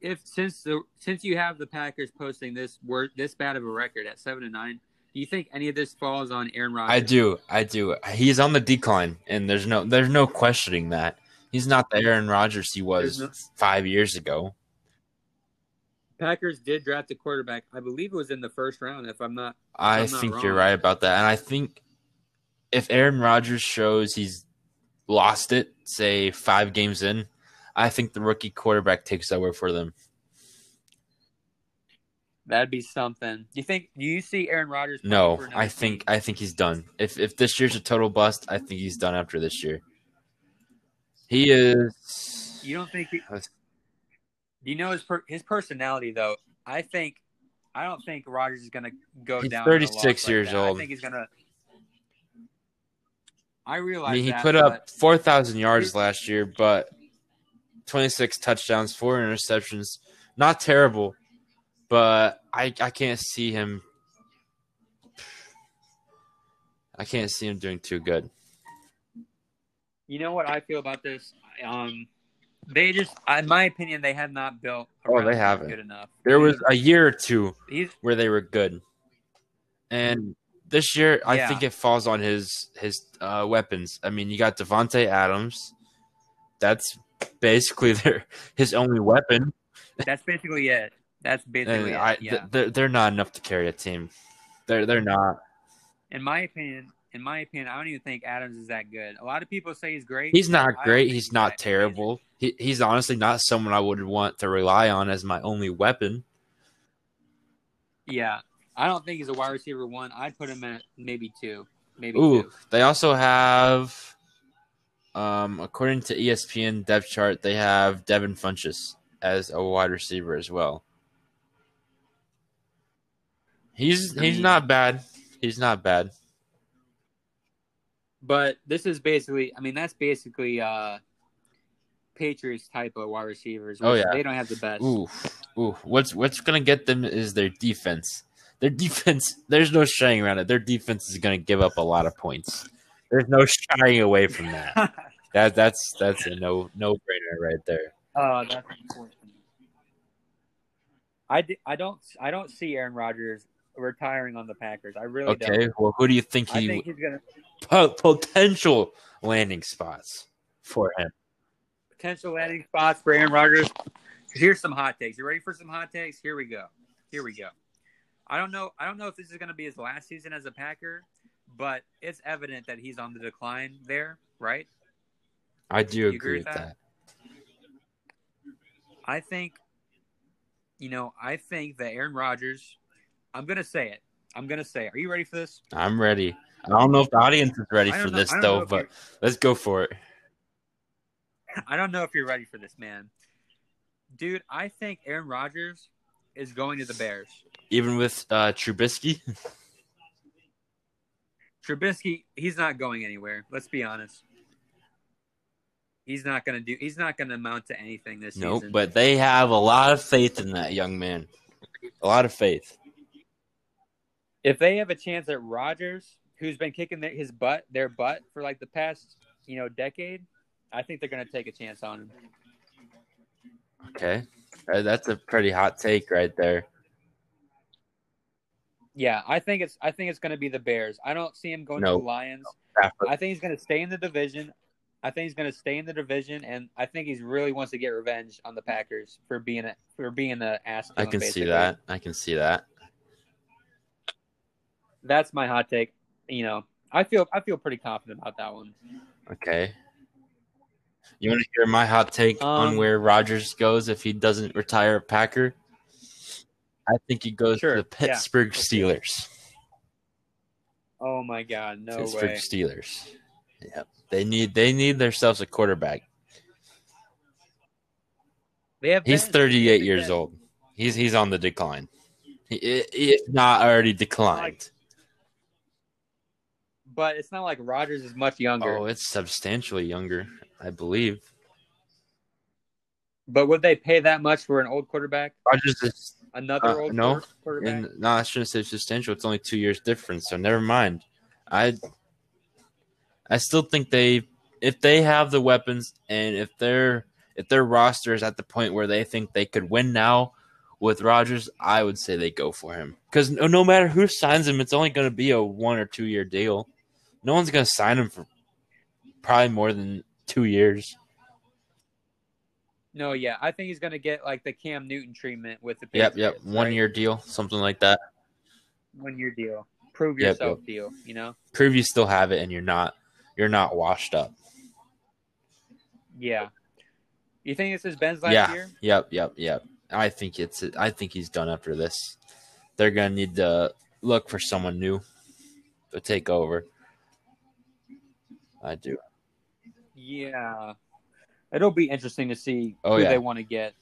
Speaker 1: if since the since you have the Packers posting this word this bad of a record at seven and nine, do you think any of this falls on Aaron Rodgers?
Speaker 2: I do, I do. He's on the decline, and there's no there's no questioning that. He's not the Aaron Rodgers he was
Speaker 1: no-
Speaker 2: five years ago.
Speaker 1: Packers did draft a quarterback. I believe it was in the first round. If I'm not,
Speaker 2: I
Speaker 1: I'm not
Speaker 2: think you're right about that, and I think if Aaron Rodgers shows he's lost it, say five games in, I think the rookie quarterback takes over for them.
Speaker 1: that'd be something. You think? Do you see Aaron Rodgers?
Speaker 2: No, I think? I think he's done. If if this year's a total bust, I think he's done after this year. He is.
Speaker 1: you don't think. He, do you know his per, his personality though? I think. I don't think Rodgers is gonna go
Speaker 2: He's
Speaker 1: down. in
Speaker 2: 36
Speaker 1: loss like
Speaker 2: years old.
Speaker 1: I think he's gonna. I realize.
Speaker 2: I mean, he
Speaker 1: that,
Speaker 2: put up four thousand yards last year, but twenty six touchdowns, four interceptions. Not terrible, but I I can't see him. I can't see him doing too good.
Speaker 1: You know what I feel about this? Um, they just, in my opinion, they have not built.
Speaker 2: Oh, they haven't.
Speaker 1: good enough.
Speaker 2: There was a year or two
Speaker 1: He's
Speaker 2: where they were good, and this year I
Speaker 1: Yeah.
Speaker 2: think it falls on his his uh, weapons. I mean, you got Davante Adams. That's basically their his only weapon.
Speaker 1: that's basically it. That's basically it.
Speaker 2: I,
Speaker 1: yeah.
Speaker 2: they're, they're not enough to carry a team. They're they're not.
Speaker 1: in my opinion, in my opinion, I don't even think Adams is that good. A lot of people say he's great.
Speaker 2: He's not great. He's not terrible. He, he's honestly not someone I would want to rely on as my only weapon.
Speaker 1: Yeah, I don't think he's a wide receiver one. I'd put him at maybe two, maybe
Speaker 2: Ooh,
Speaker 1: two.
Speaker 2: they also have, um, according to ESPN depth chart, they have Devin Funchess as a wide receiver as well. He's
Speaker 1: I
Speaker 2: he's
Speaker 1: mean-
Speaker 2: not bad. He's not bad.
Speaker 1: But this is basically, I mean, that's basically uh Patriots type of wide receivers.
Speaker 2: Oh, yeah.
Speaker 1: they don't have the best.
Speaker 2: Ooh, ooh. What's what's gonna get them is their defense. Their defense. There's no shying around it. Their defense is gonna give up a lot of points. There's no shying away from that. That that's that's a no no brainer right there.
Speaker 1: Oh, that's unfortunate. I, I don't I don't see Aaron Rodgers retiring on the Packers. I really
Speaker 2: Okay,
Speaker 1: don't. Okay.
Speaker 2: Well, who do you think he?
Speaker 1: I think he's gonna
Speaker 2: po- potential landing spots for him?
Speaker 1: potential landing spots for Aaron Rodgers. Here's some hot takes. You ready for some hot takes? Here we go. Here we go. I don't know. I don't know if this is going to be his last season as a Packer, but it's evident that he's on the decline there, right?
Speaker 2: I do
Speaker 1: You agree
Speaker 2: agree
Speaker 1: with
Speaker 2: with
Speaker 1: that?
Speaker 2: that.
Speaker 1: I think, you know, I think that Aaron Rodgers. I'm going to say it. I'm going to say. It. Are you ready for this?
Speaker 2: I'm ready. I don't know if the audience is ready for
Speaker 1: know-
Speaker 2: this
Speaker 1: I don't know
Speaker 2: though, but let's go for it.
Speaker 1: I don't know if you're ready for this, man. Dude, I think Aaron Rodgers is going to the Bears.
Speaker 2: Even with uh, Trubisky,
Speaker 1: Trubisky, he's not going anywhere. Let's be honest. He's not gonna do. He's not gonna amount to anything this
Speaker 2: nope.
Speaker 1: season.
Speaker 2: But they have a lot of faith in that young man. A lot of faith.
Speaker 1: if they have a chance at Rodgers, who's been kicking their, his butt, their butt for like the past you know decade, I think they're going to take a chance on him.
Speaker 2: Okay, Uh, that's a pretty hot take right there.
Speaker 1: Yeah, I think it's I think it's going to be the Bears. I don't see him going
Speaker 2: No.
Speaker 1: to the Lions. I think he's going to stay in the division. I think he's going to stay in the division, and I think he's really wants to get revenge on the Packers for being a, for being the ass.
Speaker 2: I can see that. I can see that.
Speaker 1: That's my hot take. You know, I feel I feel pretty confident about that one.
Speaker 2: Okay. You want to hear my hot take on
Speaker 1: Um,
Speaker 2: where Rodgers goes if he doesn't retire a Packer? I think he goes
Speaker 1: Sure,
Speaker 2: to the. Pittsburgh
Speaker 1: Let's
Speaker 2: Steelers.
Speaker 1: Oh my God, no
Speaker 2: Pittsburgh
Speaker 1: way.
Speaker 2: Steelers. Yep. They need they need themselves a quarterback.
Speaker 1: They have
Speaker 2: He's. 38
Speaker 1: Big
Speaker 2: years old. He's he's on the decline. He, if not already declined.
Speaker 1: but it's not like Rodgers is much younger.
Speaker 2: Oh, it's substantially younger, I believe.
Speaker 1: But would they pay that much for an old quarterback?
Speaker 2: Rodgers is
Speaker 1: Another
Speaker 2: Uh, no. and no, I shouldn't say substantial. It's only two years difference, so never mind. I I still think they if they have the weapons and if their if their roster is at the point where they think they could win now with Rodgers, I would say they go for him because no, no matter who signs him, it's only going to be a one or two year deal. No one's going to sign him for probably more than two years.
Speaker 1: No, yeah, I think he's going to get like the Cam Newton treatment with the
Speaker 2: Yep,
Speaker 1: Patriots,
Speaker 2: yep, one
Speaker 1: right?
Speaker 2: year deal, something like that.
Speaker 1: one year deal. Prove
Speaker 2: Yep,
Speaker 1: yourself deal. You know?
Speaker 2: Prove you still have it, and you're not you're not washed up.
Speaker 1: Yeah. You think this is Ben's last
Speaker 2: yeah.
Speaker 1: year?
Speaker 2: Yep. Yep. Yep. I think it's. I think he's done after this. They're gonna need to look for someone new to take over. I do.
Speaker 1: Yeah. It'll be interesting to see
Speaker 2: Oh,
Speaker 1: who
Speaker 2: yeah.
Speaker 1: they want to get.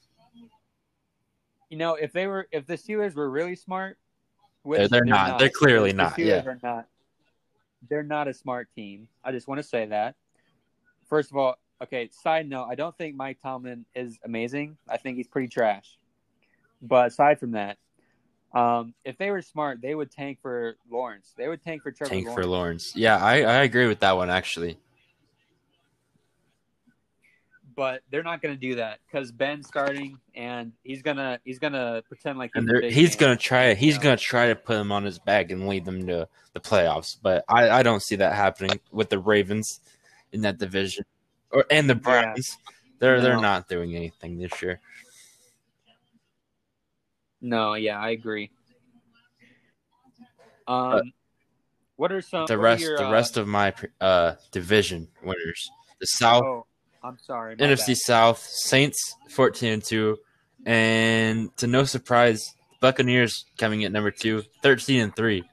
Speaker 1: You know, if they were, if the Steelers were really smart,
Speaker 2: They're- they're not. They're clearly
Speaker 1: The
Speaker 2: not,
Speaker 1: Steelers
Speaker 2: yeah.
Speaker 1: are not. They're not a smart team. I just want to say that. First of all, okay. Side note: I don't think Mike Tomlin is amazing. I think he's pretty trash. But aside from that, um, if they were smart, they would tank for Lawrence. They would tank for Trevor
Speaker 2: Tank
Speaker 1: Lawrence.
Speaker 2: for Lawrence. Yeah, I, I agree with that one actually.
Speaker 1: But they're not going to do that because Ben's starting, and he's gonna he's gonna pretend like
Speaker 2: And
Speaker 1: he's, a
Speaker 2: they're,
Speaker 1: big
Speaker 2: he's gonna try. He's
Speaker 1: Yeah.
Speaker 2: gonna try to put him on his back and lead them to the playoffs. But I, I don't see that happening with the Ravens in that division, or and the Browns. They're they're not doing anything this year.
Speaker 1: No, yeah, I agree. Um, what are some
Speaker 2: the rest
Speaker 1: your,
Speaker 2: the
Speaker 1: uh,
Speaker 2: rest of my uh division winners the south
Speaker 1: Oh, I'm sorry.
Speaker 2: nfc
Speaker 1: bad.
Speaker 2: south saints 14 and 2 and to no surprise buccaneers coming in at number two 13 and 3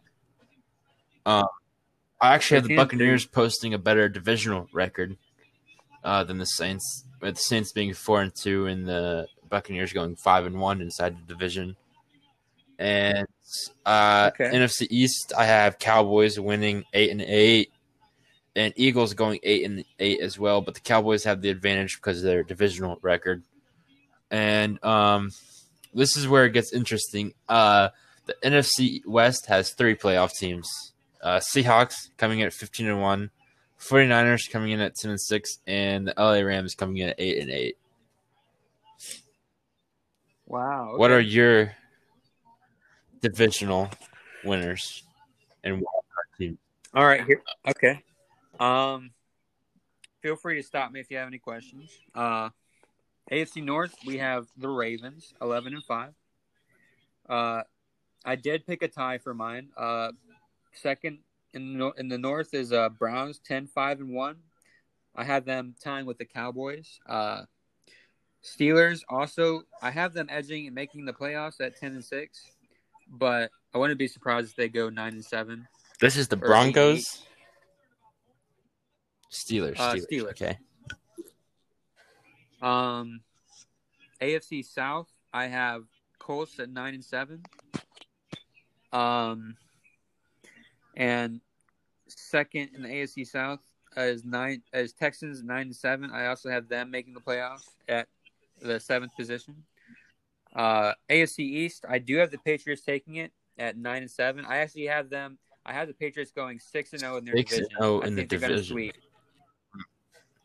Speaker 2: um i actually have the buccaneers posting a better divisional record uh than the saints with the saints being 4 and 2 and the buccaneers going 5 and 1 inside the division and uh,
Speaker 1: Okay.
Speaker 2: NFC East, I have Cowboys winning eight and eight, and Eagles going eight and eight as well. But the Cowboys have the advantage because of their divisional record. And um, this is where it gets interesting. Uh, the NFC West has three playoff teams: uh, Seahawks coming in at fifteen and one, 49ers coming in at ten and six, and the LA Rams coming in at eight and eight.
Speaker 1: Wow.
Speaker 2: What are your divisional winners and wildcard teams?
Speaker 1: All right. Here. Okay. Um, feel free to stop me if you have any questions. Uh, AFC North, we have the Ravens, eleven and five. Uh, I did pick a tie for mine. Uh, second in the, in the North is uh Browns, 10, 5 and one. I have them tying with the Cowboys. Uh, Steelers also, I have them edging and making the playoffs at ten and six, but I wouldn't be surprised if they go nine and seven.
Speaker 2: This is the Broncos. Steelers,
Speaker 1: Uh,
Speaker 2: Steelers.
Speaker 1: Steelers.
Speaker 2: Okay.
Speaker 1: Um, AFC South, I have Colts at nine and seven. Um, and second in the AFC South is nine as Texans nine and seven. I also have them making the playoffs at the seventh position. Uh, AFC East, I do have the Patriots taking it at nine and seven. I actually have them. I have the Patriots going six and zero in their
Speaker 2: Six and
Speaker 1: division.
Speaker 2: oh
Speaker 1: I
Speaker 2: in the
Speaker 1: they're gonna
Speaker 2: division.
Speaker 1: sweep.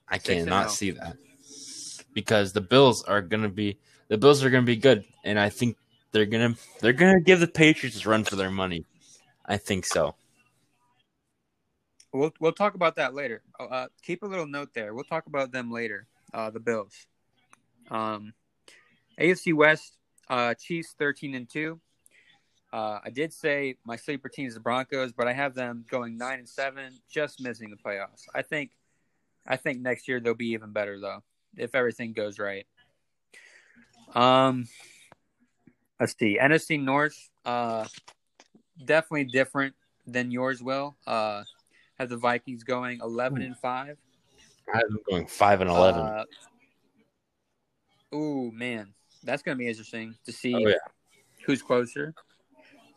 Speaker 2: I cannot
Speaker 1: oh.
Speaker 2: see that because the Bills are gonna be the Bills are gonna be good, and I think they're gonna they're gonna give the Patriots a run for their money. I think so.
Speaker 1: We'll we'll talk about that later. Uh, keep a little note there. We'll talk about them later. Uh, the Bills. Um, AFC West. Uh, Chiefs thirteen and two. Uh, I did say my sleeper team is the Broncos, but I have them going nine and seven, just missing the playoffs. I think, I think next year they'll be even better though, if everything goes right. Um, let's see, NFC North. Uh, definitely different than yours will. Uh, have the Vikings going eleven and five.
Speaker 2: I have them going five and eleven.
Speaker 1: Uh, ooh man, that's gonna be interesting to see
Speaker 2: oh yeah,
Speaker 1: who's closer.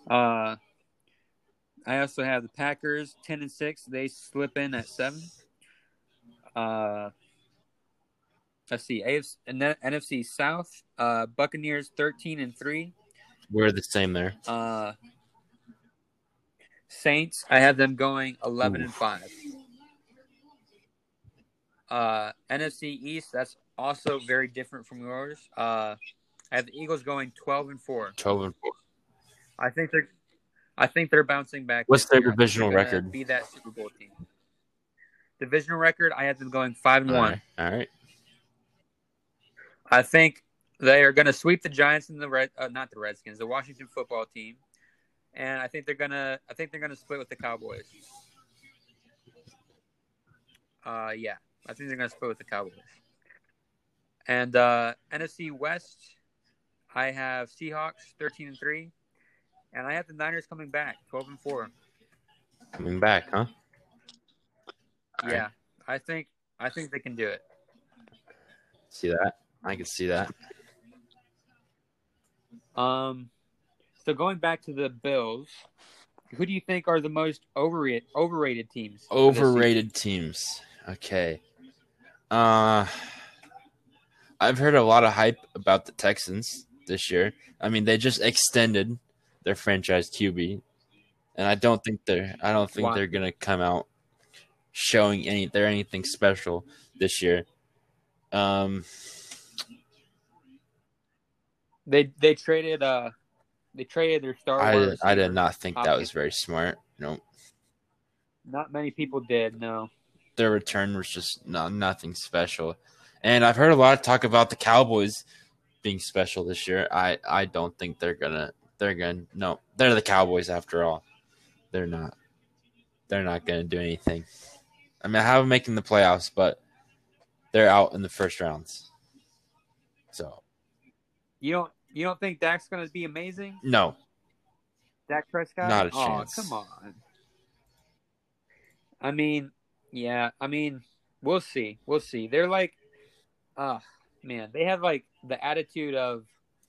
Speaker 1: Uh, I also have the Packers ten and six. They slip in at seven. Uh, let's see, AFC NFC South. Uh, Buccaneers thirteen and three.
Speaker 2: we're the same there.
Speaker 1: Uh, Saints. I have them going eleven and five. Uh, NFC East. That's also very different from yours. Uh, I have the Eagles going twelve and four.
Speaker 2: Twelve and four.
Speaker 1: I think they're, I think they're bouncing back.
Speaker 2: What's their
Speaker 1: year.
Speaker 2: Divisional record?
Speaker 1: Be that Super Bowl team. Divisional record. I have them going five and
Speaker 2: All
Speaker 1: one.
Speaker 2: right. All right.
Speaker 1: I think they are going to sweep the Giants and the Red, uh, not the Redskins, the Washington Football Team, and I think they're gonna, I think they're gonna split with the Cowboys. Uh, yeah, I think they're gonna split with the Cowboys. And uh, NFC West, I have Seahawks thirteen and three, and I have the Niners coming back twelve and four.
Speaker 2: Coming back, huh?
Speaker 1: Yeah,
Speaker 2: right.
Speaker 1: I think, I think they can do it.
Speaker 2: See that? I can see that.
Speaker 1: Um, so going back to the Bills, who do you think are the most overrated overrated teams? for this season?
Speaker 2: Overrated teams. Okay. Uh I've heard a lot of hype about the Texans this year. I mean, they just extended their franchise QB, and I don't think they're I don't think
Speaker 1: Why?
Speaker 2: they're gonna come out showing any they're anything special this year. Um,
Speaker 1: They they traded uh they traded their star.
Speaker 2: I did, I did not think that was very smart. No,
Speaker 1: Not many people did. No.
Speaker 2: their return was just not nothing special. And I've heard a lot of talk about the Cowboys being special this year. I I don't think they're gonna they're gonna no they're the Cowboys after all. They're not they're not gonna do anything. I mean I have them making the playoffs, but they're out in the first rounds. So
Speaker 1: You don't you don't think Dak's going to be amazing?
Speaker 2: no,
Speaker 1: Dak Prescott?
Speaker 2: Not a
Speaker 1: oh,
Speaker 2: chance.
Speaker 1: come on. I mean, yeah, I mean, we'll see. We'll see. They're like uh man, they have like the attitude of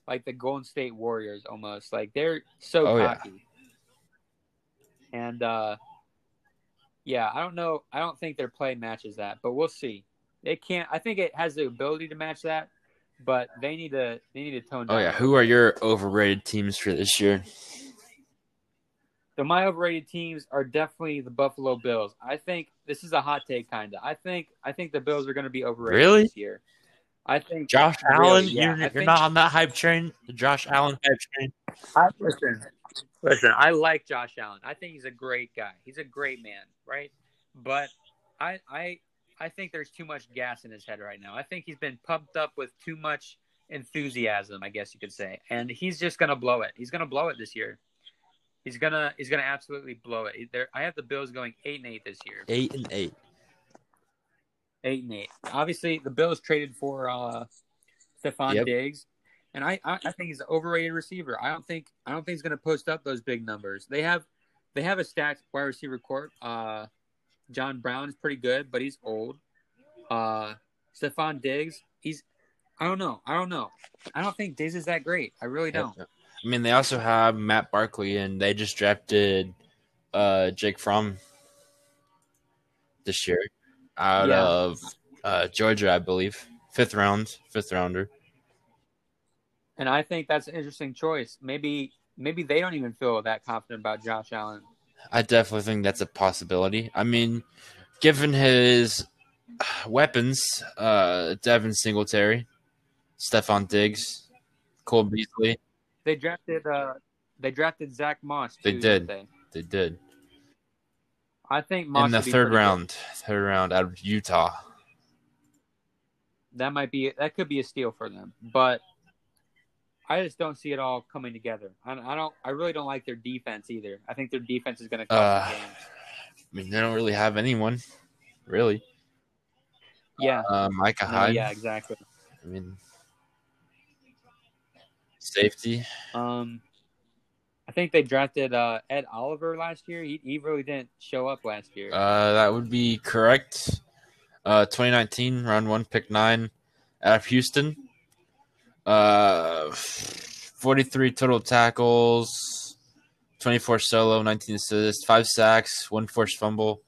Speaker 1: like the Golden State Warriors almost. Like they're so
Speaker 2: Oh, yeah.
Speaker 1: cocky. And uh yeah, I don't know. I don't think their play matches that, but we'll see. It can't I think it has the ability to match that, but they need to they need to tone oh, down.
Speaker 2: oh yeah. Who are your overrated teams for this year?
Speaker 1: So my overrated teams are definitely the Buffalo Bills. I think this is a hot take, kinda. I think I think the Bills are going to be overrated
Speaker 2: Really?
Speaker 1: this year. I think
Speaker 2: Josh
Speaker 1: Really,
Speaker 2: Allen,
Speaker 1: yeah,
Speaker 2: you're, you're
Speaker 1: think-
Speaker 2: not on that hype train. The Josh Allen hype train.
Speaker 1: I, listen, listen. I like Josh Allen. I think he's a great guy. He's a great man, right? But I I I think there's too much gas in his head right now. I think he's been pumped up with too much enthusiasm, I guess you could say, and he's just going to blow it. He's going to blow it this year. He's gonna he's gonna absolutely blow it. There, I have the Bills going eight and eight this year.
Speaker 2: Eight and eight.
Speaker 1: Eight and eight. Obviously, the Bills traded for uh, Stefon
Speaker 2: Yep.
Speaker 1: Diggs, and I, I I think he's an overrated receiver. I don't think I don't think he's going to post up those big numbers. They have they have a stacked wide receiver court. Uh, John Brown is pretty good, but he's old. Uh, Stefon Diggs, he's I don't know. I don't know. I don't think Diggs is that great. I really don't.
Speaker 2: I mean, they also have Matt Barkley, and they just drafted uh, Jake Fromm this year out
Speaker 1: Yeah.
Speaker 2: of uh, Georgia, I believe. Fifth round, fifth rounder.
Speaker 1: And I think that's an interesting choice. Maybe maybe they don't even feel that confident about Josh Allen.
Speaker 2: I definitely think that's a possibility. I mean, given his weapons, uh, Devin Singletary, Stefon Diggs, Cole Beasley,
Speaker 1: They drafted uh they drafted Zach Moss.
Speaker 2: They
Speaker 1: too,
Speaker 2: did.
Speaker 1: didn't
Speaker 2: they did
Speaker 1: I think Moss
Speaker 2: in the third
Speaker 1: pretty good.
Speaker 2: round, third round out of Utah.
Speaker 1: That might be that could be a steal for them, but I just don't see it all coming together. I, I don't. I really don't like their defense either. I think their defense is going to cost
Speaker 2: Uh,
Speaker 1: games.
Speaker 2: I mean, they don't really have anyone, really.
Speaker 1: Yeah.
Speaker 2: Uh, Micah
Speaker 1: No,
Speaker 2: Hyde.
Speaker 1: yeah. Exactly.
Speaker 2: I mean, safety.
Speaker 1: Um, I think they drafted uh, Ed Oliver last year. He he really didn't show up last year.
Speaker 2: Uh, that would be correct. Uh, 2019, round one, pick nine, out of Houston. Uh, 43 total tackles, 24 solo, 19 assists, five sacks, one forced fumble.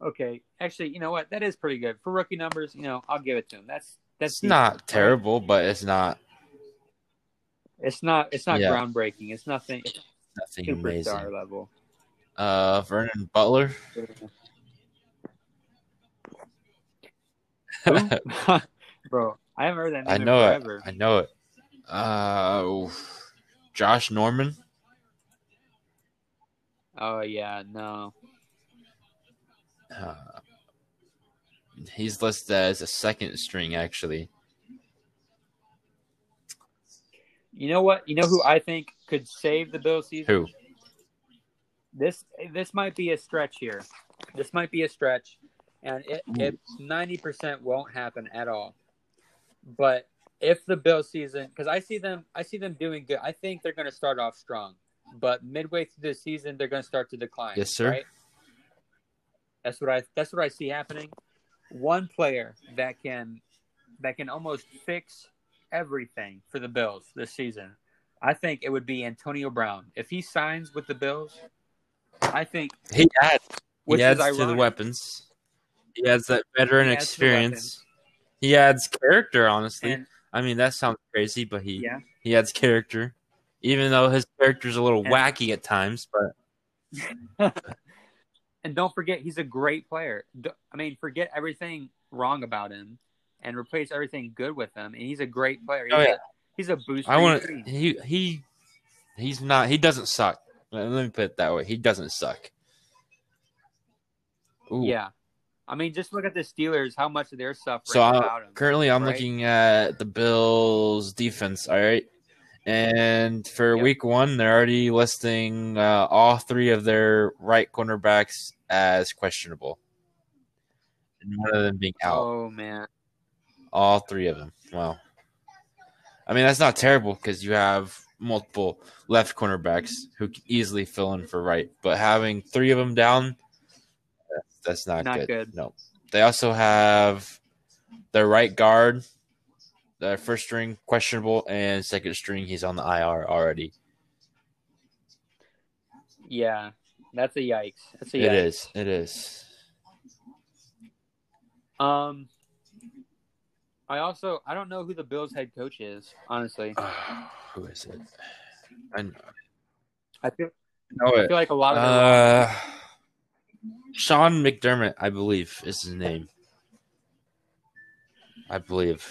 Speaker 1: okay, actually, you know what? That is pretty good for rookie numbers. You know, I'll give it to him. That's that's decent,
Speaker 2: not
Speaker 1: right?
Speaker 2: terrible, but it's not
Speaker 1: It's not. It's not
Speaker 2: Yeah.
Speaker 1: groundbreaking. It's nothing. It's
Speaker 2: nothing
Speaker 1: superstar
Speaker 2: amazing.
Speaker 1: level.
Speaker 2: Uh, Vernon Butler.
Speaker 1: Bro, I haven't heard that name
Speaker 2: I know it.
Speaker 1: forever.
Speaker 2: I know it. Uh. Josh Norman.
Speaker 1: Oh yeah, no.
Speaker 2: Uh, he's listed as a second string, actually.
Speaker 1: You know what? You know who I think could save the Bills season?
Speaker 2: Who?
Speaker 1: This this might be a stretch here. This might be a stretch, and it it ninety percent won't happen at all. But if the Bills season, because I see them, I see them doing good. I think they're going to start off strong, but midway through the season, they're going to start to decline.
Speaker 2: Yes, sir.
Speaker 1: Right? That's what I that's what I see happening. One player that can that can almost fix everything for the Bills this season. I think it would be Antonio Brown. If he signs with the Bills, I think
Speaker 2: He adds. he adds to the weapons. He adds that veteran
Speaker 1: adds
Speaker 2: experience. He adds character. Honestly,
Speaker 1: And
Speaker 2: I mean that sounds crazy, but he
Speaker 1: yeah,
Speaker 2: he adds character. Even though his character's a little
Speaker 1: And-
Speaker 2: wacky at times, but
Speaker 1: and don't forget he's a great player. I mean, forget everything wrong about him and replace everything good with him. And he's a great player. He's
Speaker 2: Oh, yeah.
Speaker 1: a, he's a boost.
Speaker 2: I want he he he's not he doesn't suck. Let let me put it that way. He doesn't suck. Ooh.
Speaker 1: Yeah, I mean, just look at the Steelers. How much they're suffering
Speaker 2: So I'm,
Speaker 1: him.
Speaker 2: currently, I'm
Speaker 1: right?
Speaker 2: looking at the Bills' defense. All right, and for
Speaker 1: Yep.
Speaker 2: Week One, they're already listing uh, all three of their right cornerbacks as questionable, and one of them being out.
Speaker 1: Oh man,
Speaker 2: All three of them. Wow. I mean, that's not terrible because you have multiple left cornerbacks who can easily fill in for right, but having three of them down, that's, not,
Speaker 1: Not
Speaker 2: good.
Speaker 1: good.
Speaker 2: No. They also have their right guard, their first string questionable, and second string he's on the IR already.
Speaker 1: yeah, that's a yikes. That's a yikes.
Speaker 2: It is. It is.
Speaker 1: Um, I also I don't know who the Bills head coach is. Honestly,
Speaker 2: who is it? I know,
Speaker 1: I feel
Speaker 2: know
Speaker 1: I
Speaker 2: it.
Speaker 1: feel like a lot of.
Speaker 2: Uh, Sean McDermott, I believe, is his name. I believe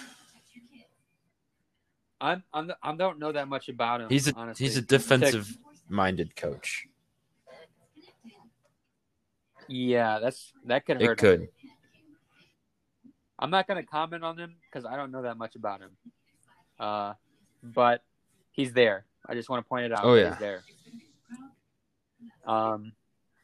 Speaker 1: I'm, I'm I don't know that much about him.
Speaker 2: he's a
Speaker 1: honestly.
Speaker 2: he's a defensive-minded coach.
Speaker 1: Yeah, that's that could hurt.
Speaker 2: It
Speaker 1: him.
Speaker 2: could.
Speaker 1: I'm not going to comment on him because I don't know that much about him. Uh, but he's there. I just want to point it out.
Speaker 2: Oh, yeah.
Speaker 1: he's there. Um,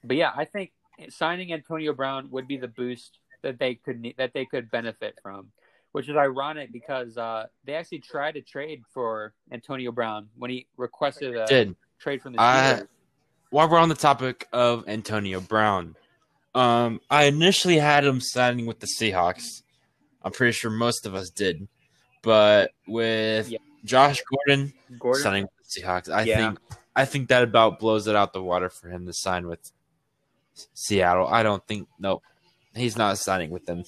Speaker 1: but yeah, I think signing Antonio Brown would be the boost that they could that they could benefit from, which is ironic because uh, they actually tried to trade for Antonio Brown when he requested a
Speaker 2: Did
Speaker 1: trade from the Steelers.
Speaker 2: while we're on the topic of Antonio Brown, um, I initially had him signing with the Seahawks. I'm pretty sure most of us did, but with
Speaker 1: Yeah.
Speaker 2: Josh Gordon
Speaker 1: Gordon,
Speaker 2: signing with the Seahawks, I
Speaker 1: Yeah.
Speaker 2: think I think that about blows it out the water for him to sign with Seattle. I don't think nope, he's not signing with them.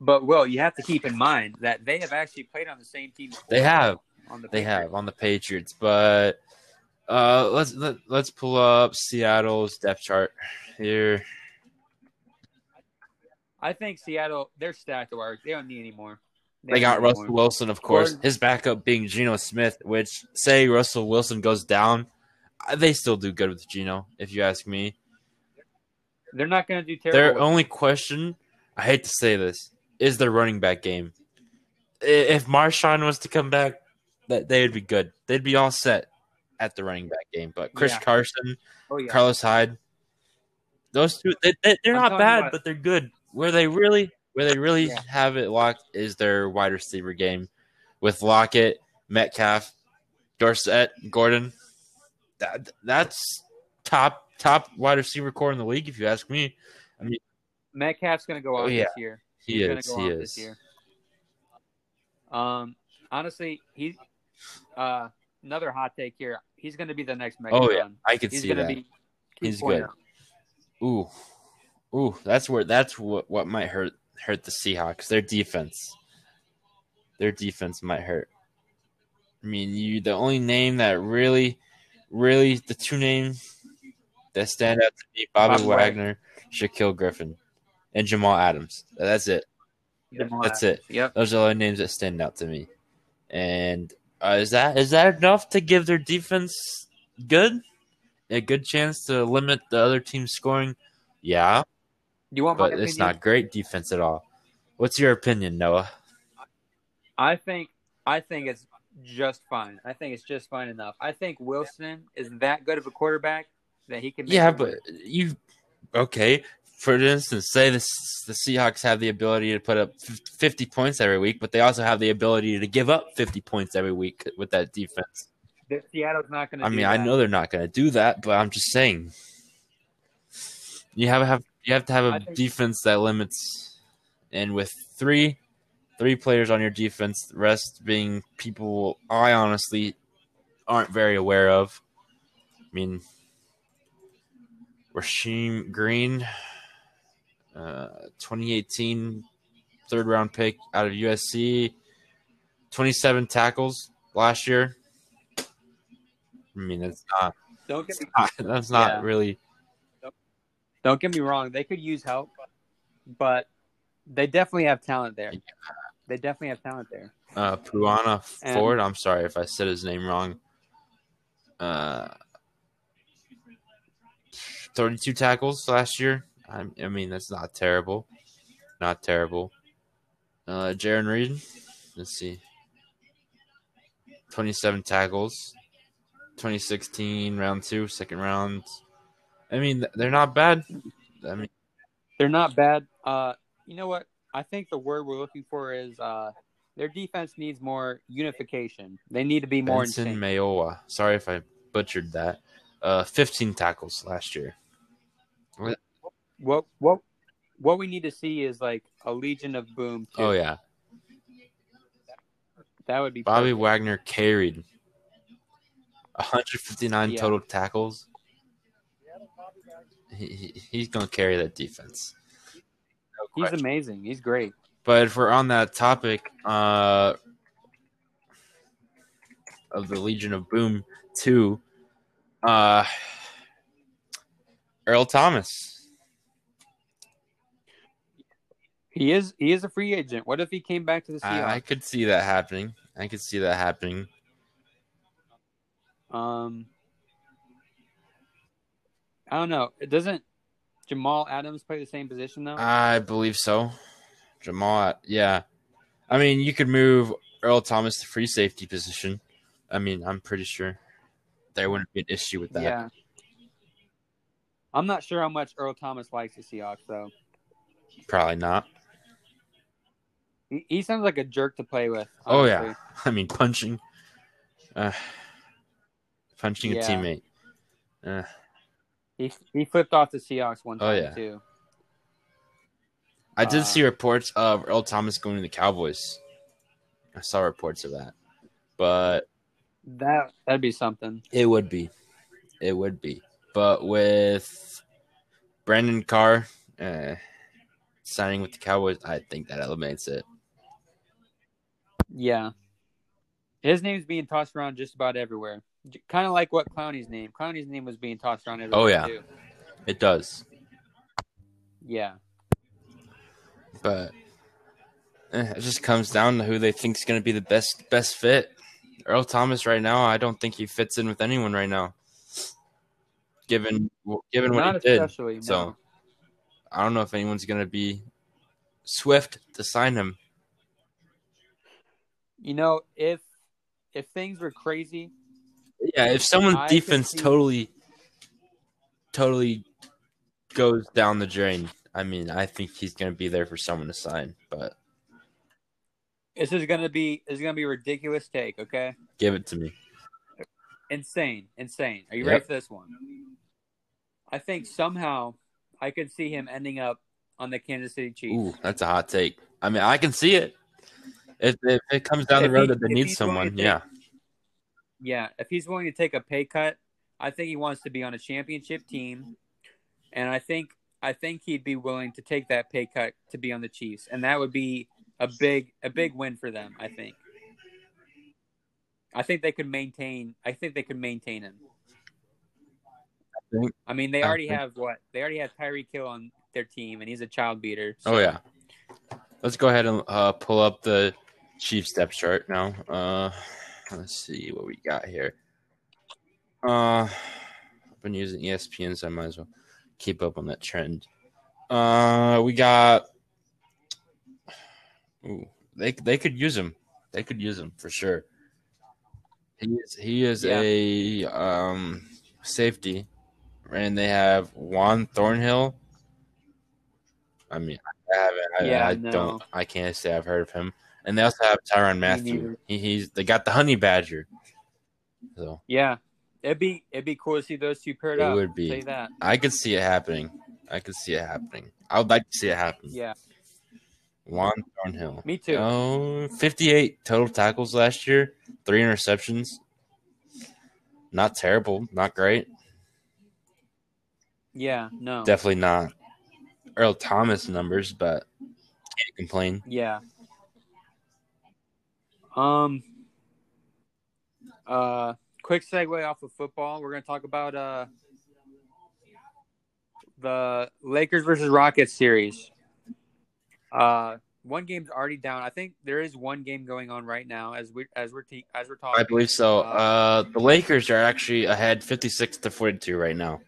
Speaker 1: but Will, you have to keep in mind that they have actually played on the same team.
Speaker 2: They have,
Speaker 1: on the
Speaker 2: They
Speaker 1: Patriots.
Speaker 2: have on the Patriots, but uh, let's let, let's pull up Seattle's depth chart here.
Speaker 1: I think Seattle they're stacked work. They don't need any more.
Speaker 2: They
Speaker 1: don't
Speaker 2: got Russell
Speaker 1: more.
Speaker 2: Wilson, of course.
Speaker 1: Gordon-
Speaker 2: His backup being Geno Smith, which say Russell Wilson goes down, they still do good with Geno, if you ask me.
Speaker 1: They're not going to do terrible.
Speaker 2: Their only question, I hate to say this, is their running back game. If Marshawn was to come back, that they would be good. They'd be all set at the running back game. But Chris
Speaker 1: Yeah.
Speaker 2: Carson,
Speaker 1: oh yeah.
Speaker 2: Carlos Hyde, those two, they, they, they're
Speaker 1: I'm
Speaker 2: not bad,
Speaker 1: what.
Speaker 2: but they're good. Where they really, where they really
Speaker 1: Yeah.
Speaker 2: have it locked is their wide receiver game with Lockett, Metcalf, Dorsett, Gordon. That that's top top wide receiver core in the league, if you ask me.
Speaker 1: I mean, Metcalf's going to go
Speaker 2: Oh,
Speaker 1: off
Speaker 2: yeah.
Speaker 1: this year.
Speaker 2: He
Speaker 1: He's gonna
Speaker 2: is.
Speaker 1: go
Speaker 2: He
Speaker 1: off
Speaker 2: is.
Speaker 1: this year. Um, honestly, he uh another hot take here. He's going to be the next Megatron.
Speaker 2: Oh yeah, I could
Speaker 1: He's
Speaker 2: see that.
Speaker 1: be.
Speaker 2: He's
Speaker 1: 2.0.
Speaker 2: good. Ooh, ooh, that's where that's what what might hurt hurt the Seahawks. Their defense, their defense might hurt. I mean, you the only name that really, really the two names that stand out to me: Bobby,
Speaker 1: Bobby
Speaker 2: Wagner, Shaquille Griffin, and Jamal Adams. That's it.
Speaker 1: Jamal
Speaker 2: That's
Speaker 1: Adams.
Speaker 2: it.
Speaker 1: Yep.
Speaker 2: Those are the only names that stand out to me. And uh, is that is that enough to give their defense good a good chance to limit the other team's scoring? Yeah,
Speaker 1: You want
Speaker 2: but it's not great defense at all. What's your opinion, Noah?
Speaker 1: I think I think it's just fine. I think it's just fine enough. I think Wilson is that good of a quarterback that he can. Make
Speaker 2: Yeah, but
Speaker 1: work.
Speaker 2: you okay? For instance, say this the Seahawks have the ability to put up fifty points every week, but they also have the ability to give up fifty points every week with that defense.
Speaker 1: The- Seattle's not going to.
Speaker 2: I mean, I know they're not going to do that, but I'm just saying. You have have you have to have a defense that limits, and with three three players on your defense, the rest being people I honestly aren't very aware of. I mean, Rasheem Green, uh, 2018 third round pick out of USC, 27 tackles last year. I mean, that's not
Speaker 1: Don't get me,
Speaker 2: that's not
Speaker 1: Yeah.
Speaker 2: really.
Speaker 1: don't get me wrong. They could use help, but they definitely have talent there. They definitely have talent there.
Speaker 2: Uh, Poona
Speaker 1: And-
Speaker 2: Ford. I'm sorry if I said his name wrong. Uh, 32 tackles last year. I, I mean, that's not terrible. Not terrible. Uh, Jarran Reed. Let's see. 27 tackles. 2016 round two, second round. I mean, they're not bad. I mean,
Speaker 1: They're not bad. Uh, you know what? I think the word we're looking for is uh, their defense needs more unification. They need to be more
Speaker 2: Benson. Mayowa. Sorry if I butchered that. Uh, 15 tackles last year.
Speaker 1: What what what we need to see is like a Legion of Boom. Too.
Speaker 2: Oh yeah,
Speaker 1: that would be
Speaker 2: Bobby
Speaker 1: perfect.
Speaker 2: Wagner carried 159
Speaker 1: Yeah.
Speaker 2: total tackles. He, he, he's gonna carry that defense.
Speaker 1: He's
Speaker 2: question.
Speaker 1: amazing. He's great.
Speaker 2: But if we're on that topic uh, of the Legion of Boom 2, uh, Earl Thomas.
Speaker 1: He is he is a free agent. What if he came back to the Seahawks?
Speaker 2: I, I could see that happening. I could see that happening.
Speaker 1: Um, I don't know. It doesn't Jamal Adams play the same position though?
Speaker 2: I believe so. Jamal, yeah. I mean, you could move Earl Thomas to free safety position. I mean, I'm pretty sure there wouldn't be an issue with that.
Speaker 1: yeah. I'm not sure how much Earl Thomas likes the Seahawks though.
Speaker 2: Probably not.
Speaker 1: He, he sounds like a jerk to play with.
Speaker 2: Oh yeah. I mean, punching, uh, punching
Speaker 1: Yeah.
Speaker 2: a teammate. Uh,
Speaker 1: He he flipped off the Seahawks one
Speaker 2: Oh,
Speaker 1: time
Speaker 2: yeah.
Speaker 1: too.
Speaker 2: I did
Speaker 1: Uh,
Speaker 2: see reports of Earl Thomas going to the Cowboys. I saw reports of that, but
Speaker 1: That that'd be something.
Speaker 2: It would be. It would be. But with Brandon Carr uh, signing with the Cowboys, I think that eliminates it.
Speaker 1: Yeah. His name's being tossed around just about everywhere. Kind of like what Clowney's name. Clowney's name was being tossed around.
Speaker 2: Oh, yeah.
Speaker 1: Too.
Speaker 2: It does,
Speaker 1: Yeah.
Speaker 2: but eh, it just comes down to who they think is going to be the best best fit. Earl Thomas right now, I don't think he fits in with anyone right now. Given given what
Speaker 1: Not
Speaker 2: he did,
Speaker 1: no.
Speaker 2: so I don't know if anyone's going to be swift to sign him.
Speaker 1: You know, if if things were crazy,
Speaker 2: Yeah, if someone's defense
Speaker 1: see-
Speaker 2: totally, totally goes down the drain, I mean, I think he's going to be there for someone to sign. But
Speaker 1: this is gonna be this is gonna be a ridiculous take. Okay,
Speaker 2: give it to me.
Speaker 1: insane, insane. Are you
Speaker 2: Yep.
Speaker 1: ready for this one? I think somehow I could see him ending up on the Kansas City Chiefs.
Speaker 2: Ooh, that's a hot take. I mean, I can see it. If, if it comes down the road
Speaker 1: he-
Speaker 2: that they need someone, yeah,
Speaker 1: Yeah, if he's willing to take a pay cut, I think he wants to be on a championship team, and I think I think he'd be willing to take that pay cut to be on the Chiefs, and that would be a big a big win for them. I think. I think they could maintain. I think they could maintain him.
Speaker 2: think-
Speaker 1: I mean, they
Speaker 2: I
Speaker 1: already
Speaker 2: think-
Speaker 1: have what? They already have Tyreek Hill on their team, and he's a child beater. so-
Speaker 2: Oh yeah. Let's go ahead and uh, pull up the Chiefs depth chart now. Uh, let's see what we got here. Uh, I've been using ESPN, so I might as well keep up on that trend. Uh, we got. Ooh, they they could use him. They could use him for sure. He is he is
Speaker 1: Yeah.
Speaker 2: a um safety, and they have Juan Thornhill. I mean, I haven't. I,
Speaker 1: Yeah,
Speaker 2: I
Speaker 1: no.
Speaker 2: don't. I can't say I've heard of him. And they also have Tyrann
Speaker 1: Mathieu.
Speaker 2: He, he's they got the Honey Badger. So
Speaker 1: Yeah, it'd be it'd be cool to see those two paired
Speaker 2: It
Speaker 1: up.
Speaker 2: would be.
Speaker 1: Say that.
Speaker 2: I could see it happening. I could see it happening. I would like to see it happen.
Speaker 1: Yeah,
Speaker 2: Juan Thornhill.
Speaker 1: me too.
Speaker 2: Oh, 58 total tackles last year, three interceptions. Not terrible, not great.
Speaker 1: Yeah, no.
Speaker 2: Definitely not Earl Thomas numbers, but can't complain.
Speaker 1: Yeah. Um. Uh, quick segue off of football. We're gonna talk about uh the Lakers versus Rockets series. Uh, one game's already down. I think there is one game going on right now as we as we're te- as we're talking.
Speaker 2: I believe so. Uh, the Lakers are actually ahead 56 to 42 right now.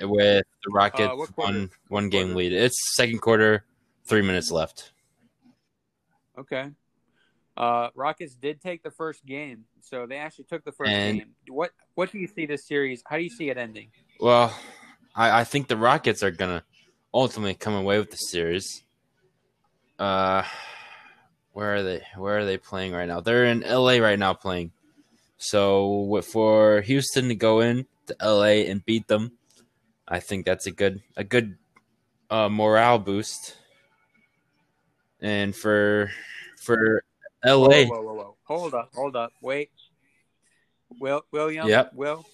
Speaker 2: With the Rockets
Speaker 1: Uh,
Speaker 2: one one game lead. It's second quarter, three minutes left.
Speaker 1: Okay. Uh, Rockets did take the first game, so they actually took the first
Speaker 2: And-
Speaker 1: game. What what do you see this series? How do you see it ending?
Speaker 2: Well, I, I think the Rockets are gonna ultimately come away with the series. Uh, where are they? Where are they playing right now? They're in LA right now playing. So for Houston to go in to LA and beat them, I think that's a good a good uh, morale boost. And for for LA,
Speaker 1: Whoa, whoa, whoa! Hold up, hold up, wait. Will William?
Speaker 2: Yep.
Speaker 1: Will.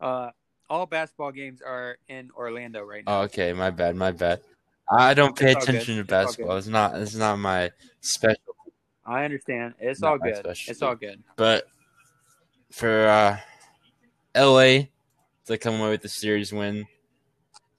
Speaker 1: Uh, all basketball games are in Orlando right now.
Speaker 2: okay, my bad, my bad. I don't pay
Speaker 1: It's
Speaker 2: attention to
Speaker 1: It's
Speaker 2: basketball. It's not it's not my special.
Speaker 1: I understand. It's
Speaker 2: Not
Speaker 1: all good.
Speaker 2: specialty.
Speaker 1: It's all good.
Speaker 2: But for uh, LA to come away with the series win,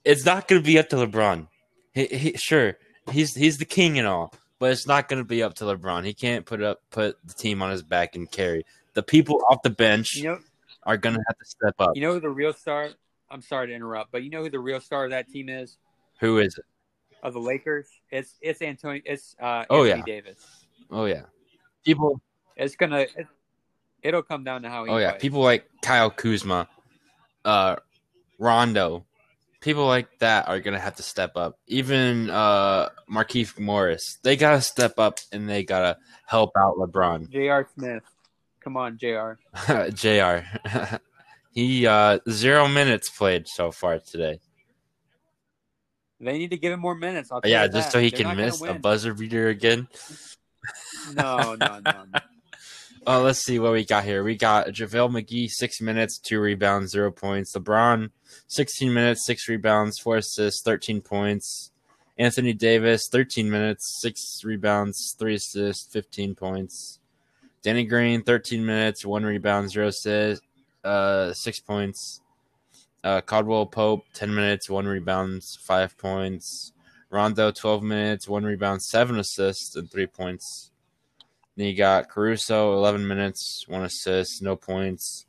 Speaker 2: it's not going to be up to LeBron. He, he, sure, he's he's the king and all, but it's not going to be up to LeBron. He can't put up put the team on his back and carry. The people off the bench
Speaker 1: You know,
Speaker 2: are going to have to step up.
Speaker 1: you know who the real star. I'm sorry to interrupt, but you know who the real star of that team is
Speaker 2: Who is it?
Speaker 1: of the Lakers? It's it's Antonio. It's uh,
Speaker 2: Oh,
Speaker 1: Anthony
Speaker 2: yeah.
Speaker 1: Davis.
Speaker 2: Oh yeah, people.
Speaker 1: It's gonna. It, it'll come down to how he.
Speaker 2: Oh yeah,
Speaker 1: plays.
Speaker 2: people like Kyle Kuzma, uh, Rondo, people like that are gonna have to step up. Even uh, Markieff Morris, they gotta step up and they gotta help out LeBron.
Speaker 1: J.R. Smith. Come on, Jr.
Speaker 2: Jr. he uh, zero minutes played so far today.
Speaker 1: They need to give him more minutes. I'll
Speaker 2: yeah, just
Speaker 1: that.
Speaker 2: so he
Speaker 1: They're
Speaker 2: can miss a buzzer beater again.
Speaker 1: No, no, no. no.
Speaker 2: Oh, let's see what we got here. We got JaVale McGee, six minutes, two rebounds, zero points. LeBron, 16 minutes, six rebounds, four assists, 13 points. Anthony Davis, 13 minutes, six rebounds, three assists, 15 points. Danny Green, 13 minutes, one rebound, zero assists, uh, six points. Uh, Caldwell Pope, 10 minutes, one rebound, five points. Rondo, 12 minutes, one rebound, seven assists, and three points. Then you got Caruso, 11 minutes, one assist, no points.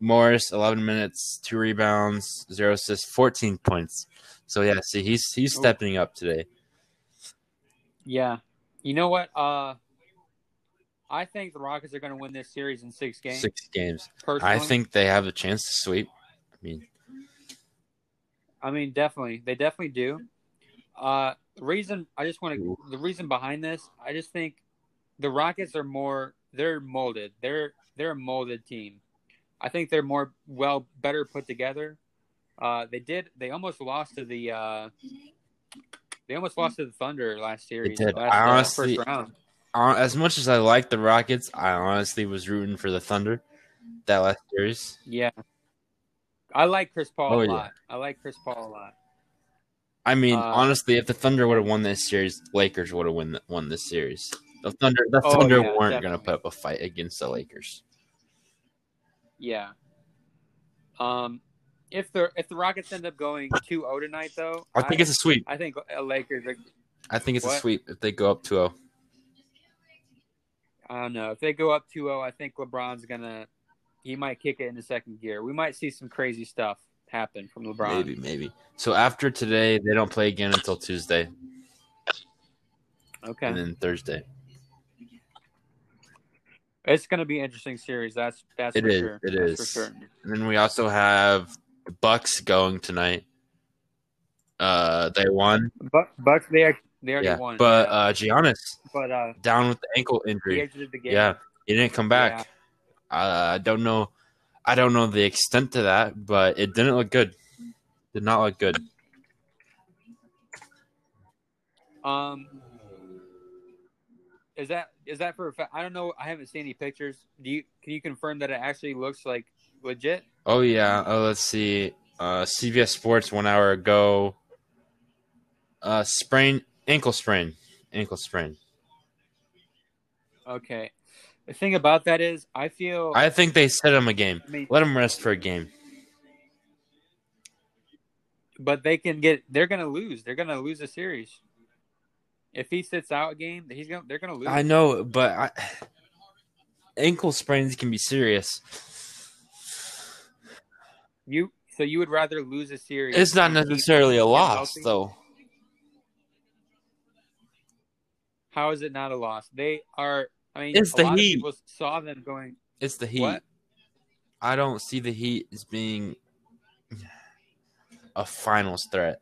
Speaker 2: Morris, 11 minutes, two rebounds, zero assists, 14 points. So yeah, see, he's he's stepping up today.
Speaker 1: Yeah. You know what? Uh, I think the Rockets are going to win this series in six games.
Speaker 2: Six games.
Speaker 1: Personally.
Speaker 2: I think they have a chance to sweep. I mean,
Speaker 1: I mean, definitely, they definitely do. Uh, the reason I just want to the reason behind this, I just think the Rockets are more they're molded. They're they're a molded team. I think they're more well better put together. Uh, they did they almost lost to the uh, they almost lost to the Thunder last series.
Speaker 2: did.
Speaker 1: Last,
Speaker 2: I
Speaker 1: uh,
Speaker 2: honestly-
Speaker 1: first round.
Speaker 2: uh, as much as I like the Rockets, I honestly was rooting for the Thunder that last series.
Speaker 1: Yeah. I like Chris Paul
Speaker 2: Oh,
Speaker 1: a
Speaker 2: yeah.
Speaker 1: lot. I like Chris Paul a lot.
Speaker 2: I mean,
Speaker 1: Uh,
Speaker 2: honestly, if the Thunder would have won this series, Lakers would have won won this series. The Thunder, the
Speaker 1: Oh,
Speaker 2: Thunder
Speaker 1: yeah,
Speaker 2: weren't going to put up a fight against the Lakers.
Speaker 1: Yeah. Um, if the if the Rockets end up going 2-0 tonight, though,
Speaker 2: I think it's a sweep.
Speaker 1: I think Lakers. Are,
Speaker 2: I think it's a sweep if they go up oh. 2-0.
Speaker 1: I don't know if they go up 2-0. I think LeBron's gonna he might kick it into second gear. We might see some crazy stuff happen from LeBron.
Speaker 2: Maybe, maybe. So after today, they don't play again until Tuesday
Speaker 1: Okay,
Speaker 2: and then Thursday.
Speaker 1: It's gonna be an interesting series. That's that's
Speaker 2: It
Speaker 1: for
Speaker 2: is,
Speaker 1: sure.
Speaker 2: it
Speaker 1: That's
Speaker 2: is.
Speaker 1: for sure.
Speaker 2: And then we also have the Bucks going tonight. Uh, they won.
Speaker 1: But Bucks they act- they already
Speaker 2: Yeah,
Speaker 1: won.
Speaker 2: but uh, Giannis
Speaker 1: but uh,
Speaker 2: down with the ankle
Speaker 1: he
Speaker 2: injury.
Speaker 1: game.
Speaker 2: Yeah, he didn't come back. Uh, I don't know. I don't know the extent to that, but it didn't look good. Did not look good.
Speaker 1: Um, is that is that for a fact? I don't know. I haven't seen any pictures. Do you can you confirm that it actually looks like legit?
Speaker 2: Oh yeah. Oh, let's see. Uh, CBS Sports one hour ago. Uh, sprain, ankle sprain, ankle sprain.
Speaker 1: Okay. The thing about that is, I feel.
Speaker 2: I think they set him a game.
Speaker 1: I mean,
Speaker 2: Let him rest for a game.
Speaker 1: but they can get. They're gonna lose. They're gonna lose a series. If he sits out a game, he's gonna. They're gonna lose.
Speaker 2: I know, but I, ankle sprains can be serious.
Speaker 1: You. So you would rather lose a series?
Speaker 2: It's not necessarily a loss,
Speaker 1: healthy?
Speaker 2: though.
Speaker 1: How is it not a loss? They are. I mean,
Speaker 2: It's the Heat.
Speaker 1: people saw them going.
Speaker 2: It's the Heat.
Speaker 1: What?
Speaker 2: I don't see the Heat as being a finals threat.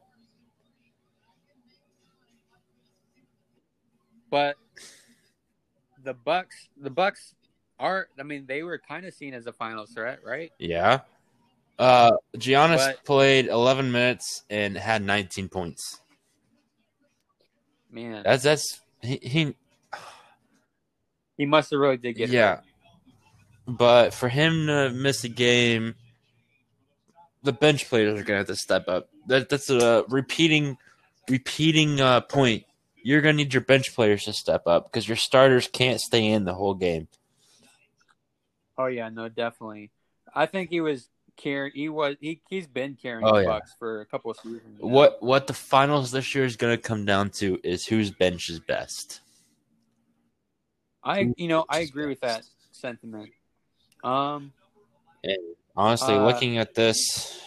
Speaker 1: But the Bucks, the Bucks are. I mean, they were kind of seen as a final threat, right?
Speaker 2: Yeah. Uh, Giannis
Speaker 1: But-
Speaker 2: played 11 minutes and had 19 points.
Speaker 1: Man,
Speaker 2: That's that's he, he
Speaker 1: he must have really did get.
Speaker 2: yeah.
Speaker 1: hurt.
Speaker 2: But for him to miss a game, the bench players are gonna have to step up. That that's a repeating repeating uh, point. You're gonna need your bench players to step up because your starters can't stay in the whole game.
Speaker 1: Oh yeah, no, definitely. I think he was carrying. He was. He he's been carrying
Speaker 2: Oh,
Speaker 1: the
Speaker 2: yeah.
Speaker 1: Bucks for a couple of seasons. now.
Speaker 2: What what the finals this year is gonna come down to is whose bench is best.
Speaker 1: I you know I agree with that sentiment. Um,
Speaker 2: And honestly,
Speaker 1: Uh,
Speaker 2: looking at this.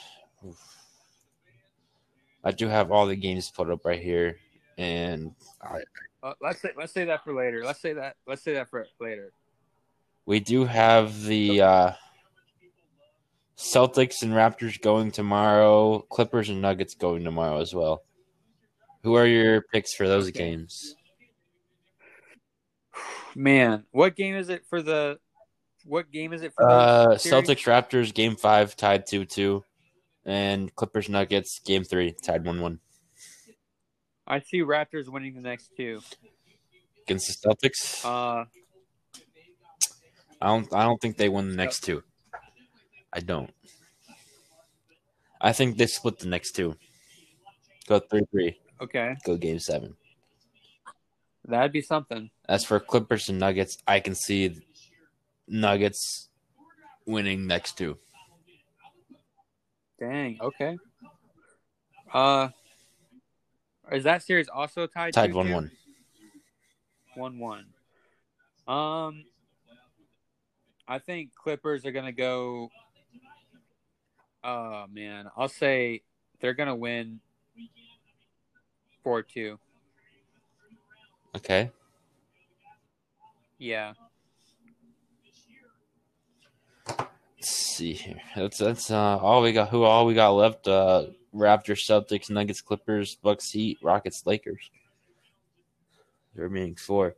Speaker 2: I do have all the games put up right here, and I,
Speaker 1: uh, let's say let's say that for later. Let's say that let's say that for later.
Speaker 2: we do have the uh, Celtics and Raptors going tomorrow. Clippers and Nuggets going tomorrow as well. Who are your picks for those
Speaker 1: Okay.
Speaker 2: games?
Speaker 1: Man, what game is it for the? What game is it for?
Speaker 2: Uh. Celtics Raptors game five tied two two, and Clippers Nuggets game three tied one one
Speaker 1: I see Raptors winning the next two.
Speaker 2: against the Celtics.
Speaker 1: Uh,
Speaker 2: I don't. I don't think they win the next two. I don't. I think they split the next two. Go three three.
Speaker 1: okay,
Speaker 2: Go game seven.
Speaker 1: that'd be something.
Speaker 2: As for Clippers and Nuggets, I can see Nuggets winning next two.
Speaker 1: Dang. Okay. Uh, is that series also tied?
Speaker 2: Tied
Speaker 1: 2-2?
Speaker 2: one one.
Speaker 1: One one. Um, I think Clippers are gonna go. Oh man, I'll say they're gonna win four two.
Speaker 2: Okay.
Speaker 1: Yeah.
Speaker 2: Let's see here. That's that's uh, all we got. Who all we got left? Uh, Raptors, Celtics, Nuggets, Clippers, Bucks, Heat, Rockets, Lakers. The remaining four.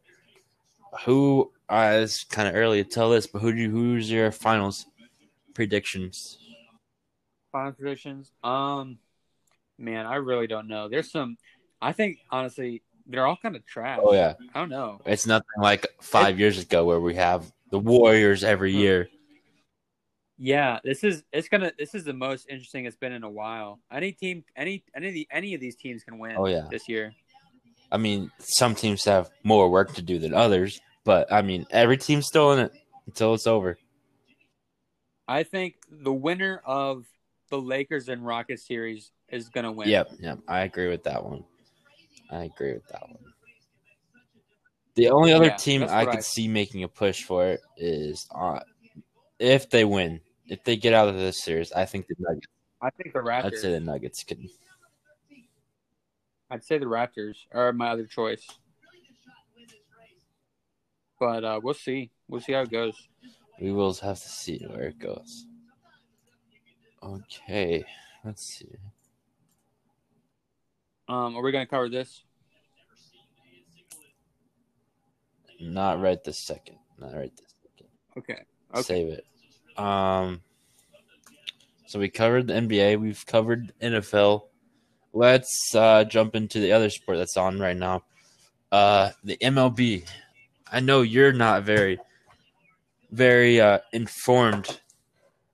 Speaker 2: Who? Uh, it's kind of early to tell this, but who do you, who's your finals predictions?
Speaker 1: Final predictions. Um, man, I really don't know. There's some. I think honestly, they're all kind of trash.
Speaker 2: Oh yeah,
Speaker 1: I don't know.
Speaker 2: it's nothing like five years ago where we have the Warriors every
Speaker 1: Hmm.
Speaker 2: year.
Speaker 1: Yeah, this is it's gonna this is the most interesting it's been in a while. Any team, any any of the any of these teams can win.
Speaker 2: Oh, yeah.
Speaker 1: this year.
Speaker 2: I mean, some teams have more work to do than others, but I mean, every team's still in it until it's over.
Speaker 1: I think the winner of the Lakers and Rockets series is gonna win.
Speaker 2: Yep, yep, I agree with that one. I agree with that one. The only other
Speaker 1: Yeah,
Speaker 2: team I could
Speaker 1: I-
Speaker 2: see making a push for it is uh, if they win, if they get out of this series, I think the Nuggets.
Speaker 1: I think the Raptors.
Speaker 2: I'd say the Nuggets could.
Speaker 1: I'd say the Raptors are my other choice. But uh, we'll see. We'll see how it goes.
Speaker 2: We will have to see where it goes. Okay, let's see.
Speaker 1: Um, are we gonna cover this?
Speaker 2: Not right this second. Not right this second.
Speaker 1: Okay. Okay.
Speaker 2: Save it. Um. So we covered the NBA. We've covered NFL. Let's uh, jump into the other sport that's on right now. Uh, the MLB. I know you're not very, very uh, informed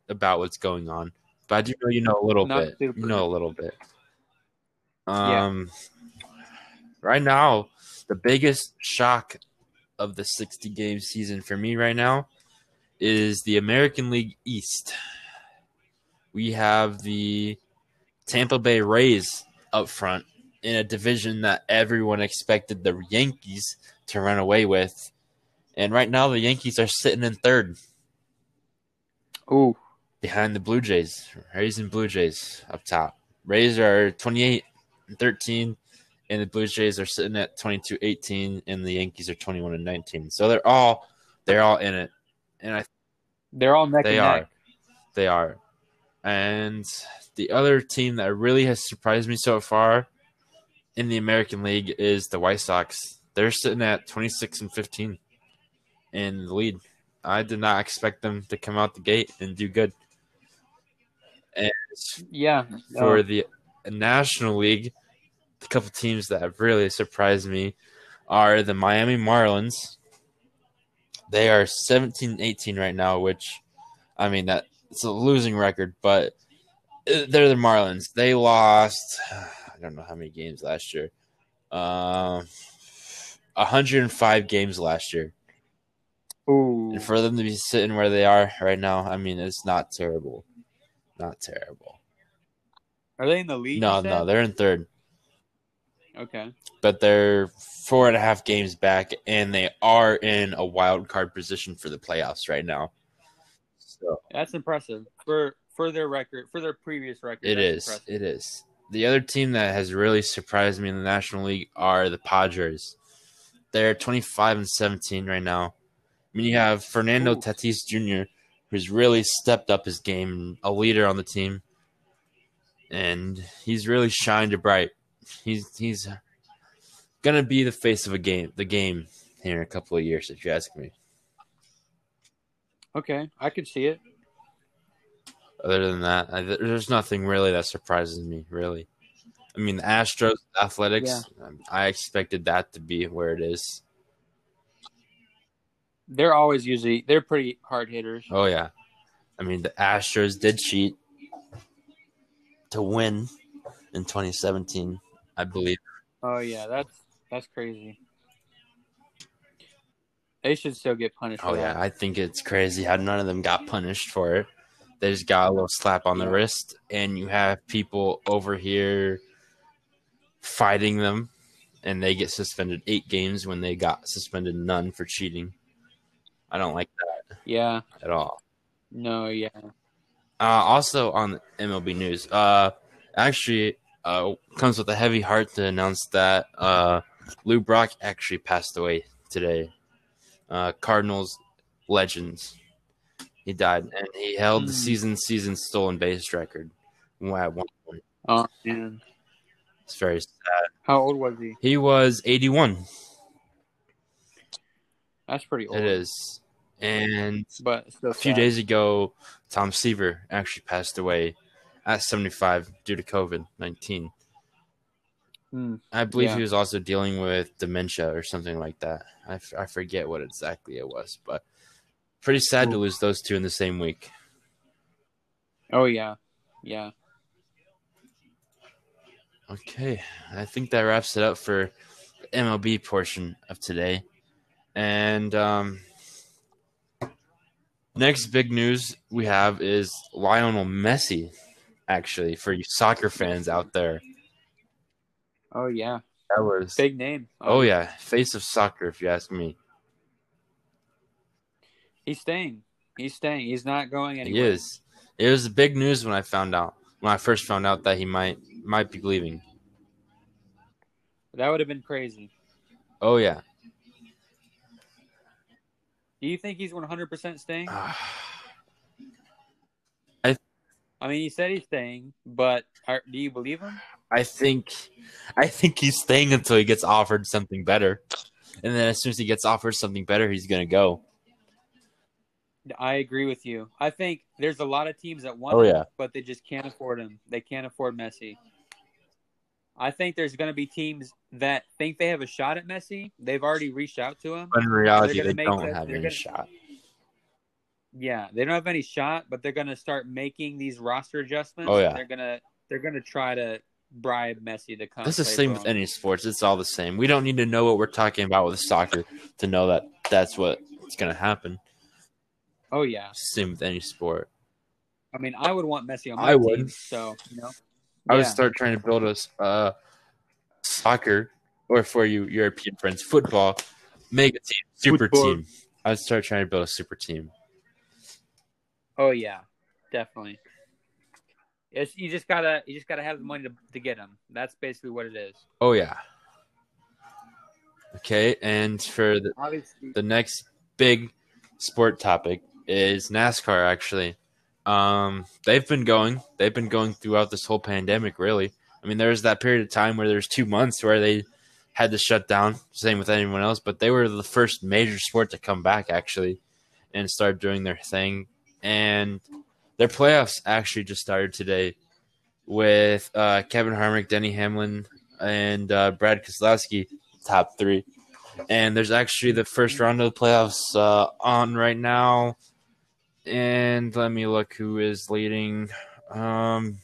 Speaker 2: about what's going on, but I do know you know a little
Speaker 1: Not
Speaker 2: bit.
Speaker 1: super.
Speaker 2: You know a little bit.
Speaker 1: Yeah.
Speaker 2: Um, right now, the biggest shock of the 60 game season for me right now is the American League East. We have the Tampa Bay Rays up front in a division that everyone expected the Yankees to run away with. And right now, the Yankees are sitting in third
Speaker 1: Ooh.
Speaker 2: behind the Blue Jays. Rays and Blue Jays up top. Rays are 28 and 13, and the Blue Jays are sitting at 22 18, and the Yankees are 21 and 19. So they're all they're all in it. And I
Speaker 1: They're all neck
Speaker 2: they
Speaker 1: and
Speaker 2: are.
Speaker 1: neck.
Speaker 2: They are. And the other team that really has surprised me so far in the American League is the White Sox. They're sitting at 26 and 15 in the lead. I did not expect them to come out the gate and do good. And
Speaker 1: Yeah.
Speaker 2: for
Speaker 1: Oh,
Speaker 2: the National League, a couple teams that have really surprised me are the Miami Marlins. They are 17 18 right now, which I mean that it's a losing record, but uh, they're the Marlins. They lost I don't know how many games last year. Um 105 games last year.
Speaker 1: Ooh.
Speaker 2: And for them to be sitting where they are right now, I mean it's not terrible. Not terrible.
Speaker 1: Are they in the league?
Speaker 2: No, no, they're in third.
Speaker 1: Okay.
Speaker 2: but they're four and a half games back, and they are in a wild card position for the playoffs right now. So
Speaker 1: That's impressive for for their record, for their previous record.
Speaker 2: it is.
Speaker 1: impressive.
Speaker 2: It is. The other team that has really surprised me in the National League are the Padres. They're 25 and 17 right now. I mean, you have Fernando
Speaker 1: Ooh.
Speaker 2: Tatis Jr., who's really stepped up his game, a leader on the team, and he's really shined bright. He's he's gonna be the face of a game, the game here in a couple of years, if you ask me.
Speaker 1: Okay, I could see it.
Speaker 2: Other than that, I, there's nothing really that surprises me. Really, I mean, the Astros, Athletics. um, I expected that to be where it is.
Speaker 1: They're always usually they're pretty hard hitters.
Speaker 2: Oh yeah, I mean the Astros did cheat to win in 2017, I believe.
Speaker 1: Oh yeah, that's that's crazy. They should still get punished.
Speaker 2: Oh yeah,
Speaker 1: that.
Speaker 2: I think it's crazy how none of them got punished for it. They just got a little slap on the wrist, and you have people over here fighting them, and they get suspended eight games when they got suspended none for cheating. I don't like that
Speaker 1: yeah.
Speaker 2: at all.
Speaker 1: No, yeah.
Speaker 2: Uh, also on MLB news, uh, actually, uh, comes with a heavy heart to announce that uh, Lou Brock actually passed away today. Uh, Cardinals legends. He died, and he held the
Speaker 1: Mm.
Speaker 2: season season stolen base record. At one point,
Speaker 1: Oh man.
Speaker 2: it's very sad.
Speaker 1: How old was he?
Speaker 2: He was eighty one.
Speaker 1: That's pretty old.
Speaker 2: It is, and
Speaker 1: But
Speaker 2: a few
Speaker 1: sad.
Speaker 2: days ago, Tom Seaver actually passed away at 75 due to COVID 19.
Speaker 1: Hmm.
Speaker 2: I believe
Speaker 1: Yeah.
Speaker 2: he was also dealing with dementia or something like that. I, f- I forget what exactly it was, but pretty sad to lose those two in the same week.
Speaker 1: Oh yeah. Yeah.
Speaker 2: Okay, I think that wraps it up for the MLB portion of today. And um, next big news we have is Lionel Messi, actually, for you soccer fans out there.
Speaker 1: Oh yeah.
Speaker 2: That was
Speaker 1: Big name.
Speaker 2: Oh yeah, face of soccer, if you ask me.
Speaker 1: He's staying. He's staying. He's not going anywhere.
Speaker 2: He is. It was big news when I found out. When I first found out that he might might be leaving.
Speaker 1: That would have been crazy.
Speaker 2: Oh yeah.
Speaker 1: Do you think he's 100% staying?
Speaker 2: Ah.
Speaker 1: I mean, he said he's staying, but are, do you believe him?
Speaker 2: I think, I think he's staying until he gets offered something better, and then as soon as he gets offered something better, he's gonna go.
Speaker 1: I agree with you. I think there's a lot of teams that want
Speaker 2: Oh,
Speaker 1: him,
Speaker 2: yeah.
Speaker 1: but they just can't afford him. They can't afford Messi. I think there's going to be teams that think they have a shot at Messi. They've already reached out to him.
Speaker 2: But in reality, they don't
Speaker 1: that-
Speaker 2: have any
Speaker 1: gonna-
Speaker 2: shot.
Speaker 1: Yeah, they don't have any shot, but they're going to start making these roster adjustments.
Speaker 2: Oh, yeah.
Speaker 1: they're gonna they're gonna try to bribe Messi to come.
Speaker 2: That's the same with any sports. It's all the same. We don't need to know what we're talking about with soccer to know that that's what's gonna happen.
Speaker 1: Oh yeah,
Speaker 2: Same with any sport.
Speaker 1: I mean, I would want Messi on my
Speaker 2: I
Speaker 1: team.
Speaker 2: would.
Speaker 1: So you know,
Speaker 2: I would start trying to build a uh, soccer, or for you European friends, football, mega team, super
Speaker 1: Football.
Speaker 2: team. I would start trying to build a super team.
Speaker 1: Oh yeah, definitely. It's you just gotta you just gotta have the money to, to get them. That's basically what it is.
Speaker 2: Oh yeah. Okay, and for the,
Speaker 1: Obviously,
Speaker 2: the next big sport topic is NASCAR. Actually, um, they've been going. They've been going throughout this whole pandemic. Really, I mean, there was that period of time where there's two months where they had to shut down. Same with anyone else, but they were the first major sport to come back actually and start doing their thing. And their playoffs actually just started today with uh, Kevin Harvick, Denny Hamlin, and uh, Brad Keselowski top three. And there's actually the first round of the playoffs uh, on right now. And let me look who is leading. Um,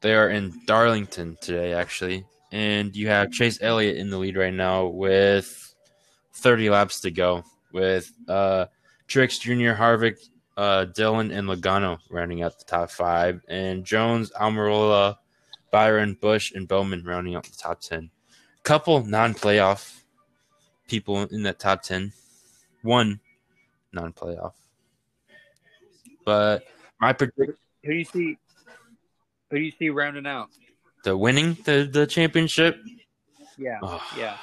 Speaker 2: they are in Darlington today, actually. And you have Chase Elliott in the lead right now with 30 laps to go, with uh, Truex Jr., Harvick, uh, Dillon, and Logano rounding out the top five, and Jones, Almirola, Byron, Busch, and Bowman rounding out the top 10. Couple non playoff people in that top 10. One non playoff. But my prediction,
Speaker 1: who do you see? Who do you see rounding out?
Speaker 2: the winning the, the championship,
Speaker 1: Yeah,
Speaker 2: oh,
Speaker 1: yeah.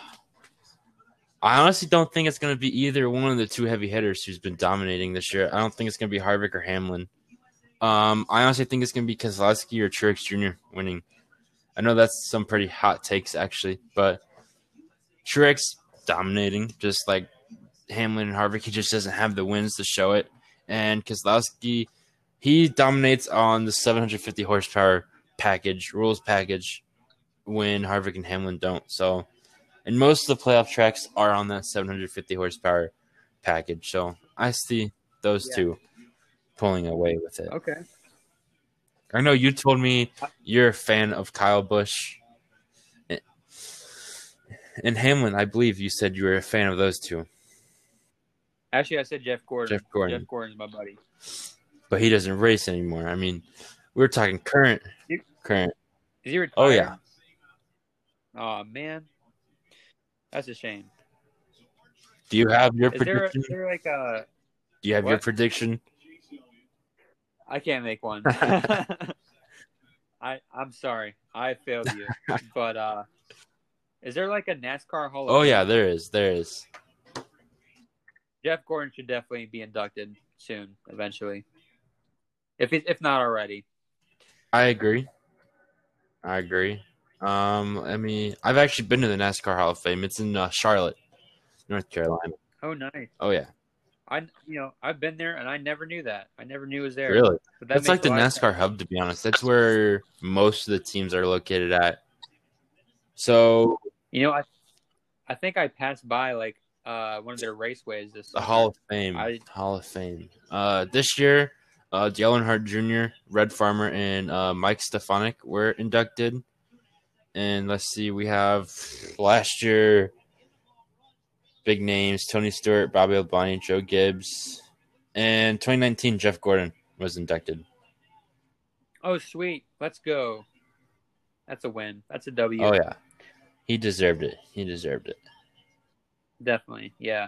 Speaker 2: I honestly don't think it's going to be either one of the two heavy hitters who's been dominating this year. I don't think it's going to be Harvick or Hamlin. Um, I honestly think it's going to be Keselowski or Truex Jr. winning. I know that's some pretty hot takes actually, but Truex dominating, just like Hamlin and Harvick. He just doesn't have the wins to show it. And Keselowski, he dominates on the 750 horsepower package, rules package, when Harvick and Hamlin don't. So, and most of the playoff tracks are on that 750 horsepower package. So I see those
Speaker 1: Yeah.
Speaker 2: two pulling away with it.
Speaker 1: Okay.
Speaker 2: I know you told me you're a fan of Kyle Busch. and Hamlin. I believe you said you were a fan of those two,
Speaker 1: Actually, I said Jeff Gordon.
Speaker 2: Jeff Gordon,
Speaker 1: Jeff Gordon's my buddy.
Speaker 2: but he doesn't race anymore. I mean, we're talking current, current.
Speaker 1: Is he retired?
Speaker 2: Oh, yeah.
Speaker 1: Oh man, that's a shame.
Speaker 2: Do you have your
Speaker 1: Is
Speaker 2: prediction?
Speaker 1: is there like a?
Speaker 2: Do you have your prediction?
Speaker 1: I can't make one. I I'm sorry, I failed you. But uh, is there like a NASCAR Hall? of
Speaker 2: Oh yeah, there is. There is.
Speaker 1: Jeff Gordon should definitely be inducted soon, eventually. If if not already.
Speaker 2: I agree. I agree. Um, I mean, I've actually been to the NASCAR Hall of Fame. It's in uh, Charlotte, North Carolina.
Speaker 1: Oh, nice.
Speaker 2: Oh yeah,
Speaker 1: I you know I've been there and I never knew that. I never knew it was there.
Speaker 2: really?
Speaker 1: But that
Speaker 2: That's like the
Speaker 1: a lot of
Speaker 2: NASCAR hub, to be honest. That's where most of the teams are located at. So
Speaker 1: You know, I I think I passed by like uh one of their raceways this
Speaker 2: the
Speaker 1: summer.
Speaker 2: Hall of Fame,
Speaker 1: I-
Speaker 2: Hall of Fame. Uh, this year, uh, Dale Earnhardt Jr., Red Farmer, and uh, Mike Stefanik were inducted. And let's see, we have last year big names: Tony Stewart, Bobby Labonte, Joe Gibbs, and 2019 Jeff Gordon was inducted.
Speaker 1: Oh sweet, let's go. That's a win. That's a W.
Speaker 2: Oh yeah, he deserved it. He deserved it.
Speaker 1: Definitely. Yeah.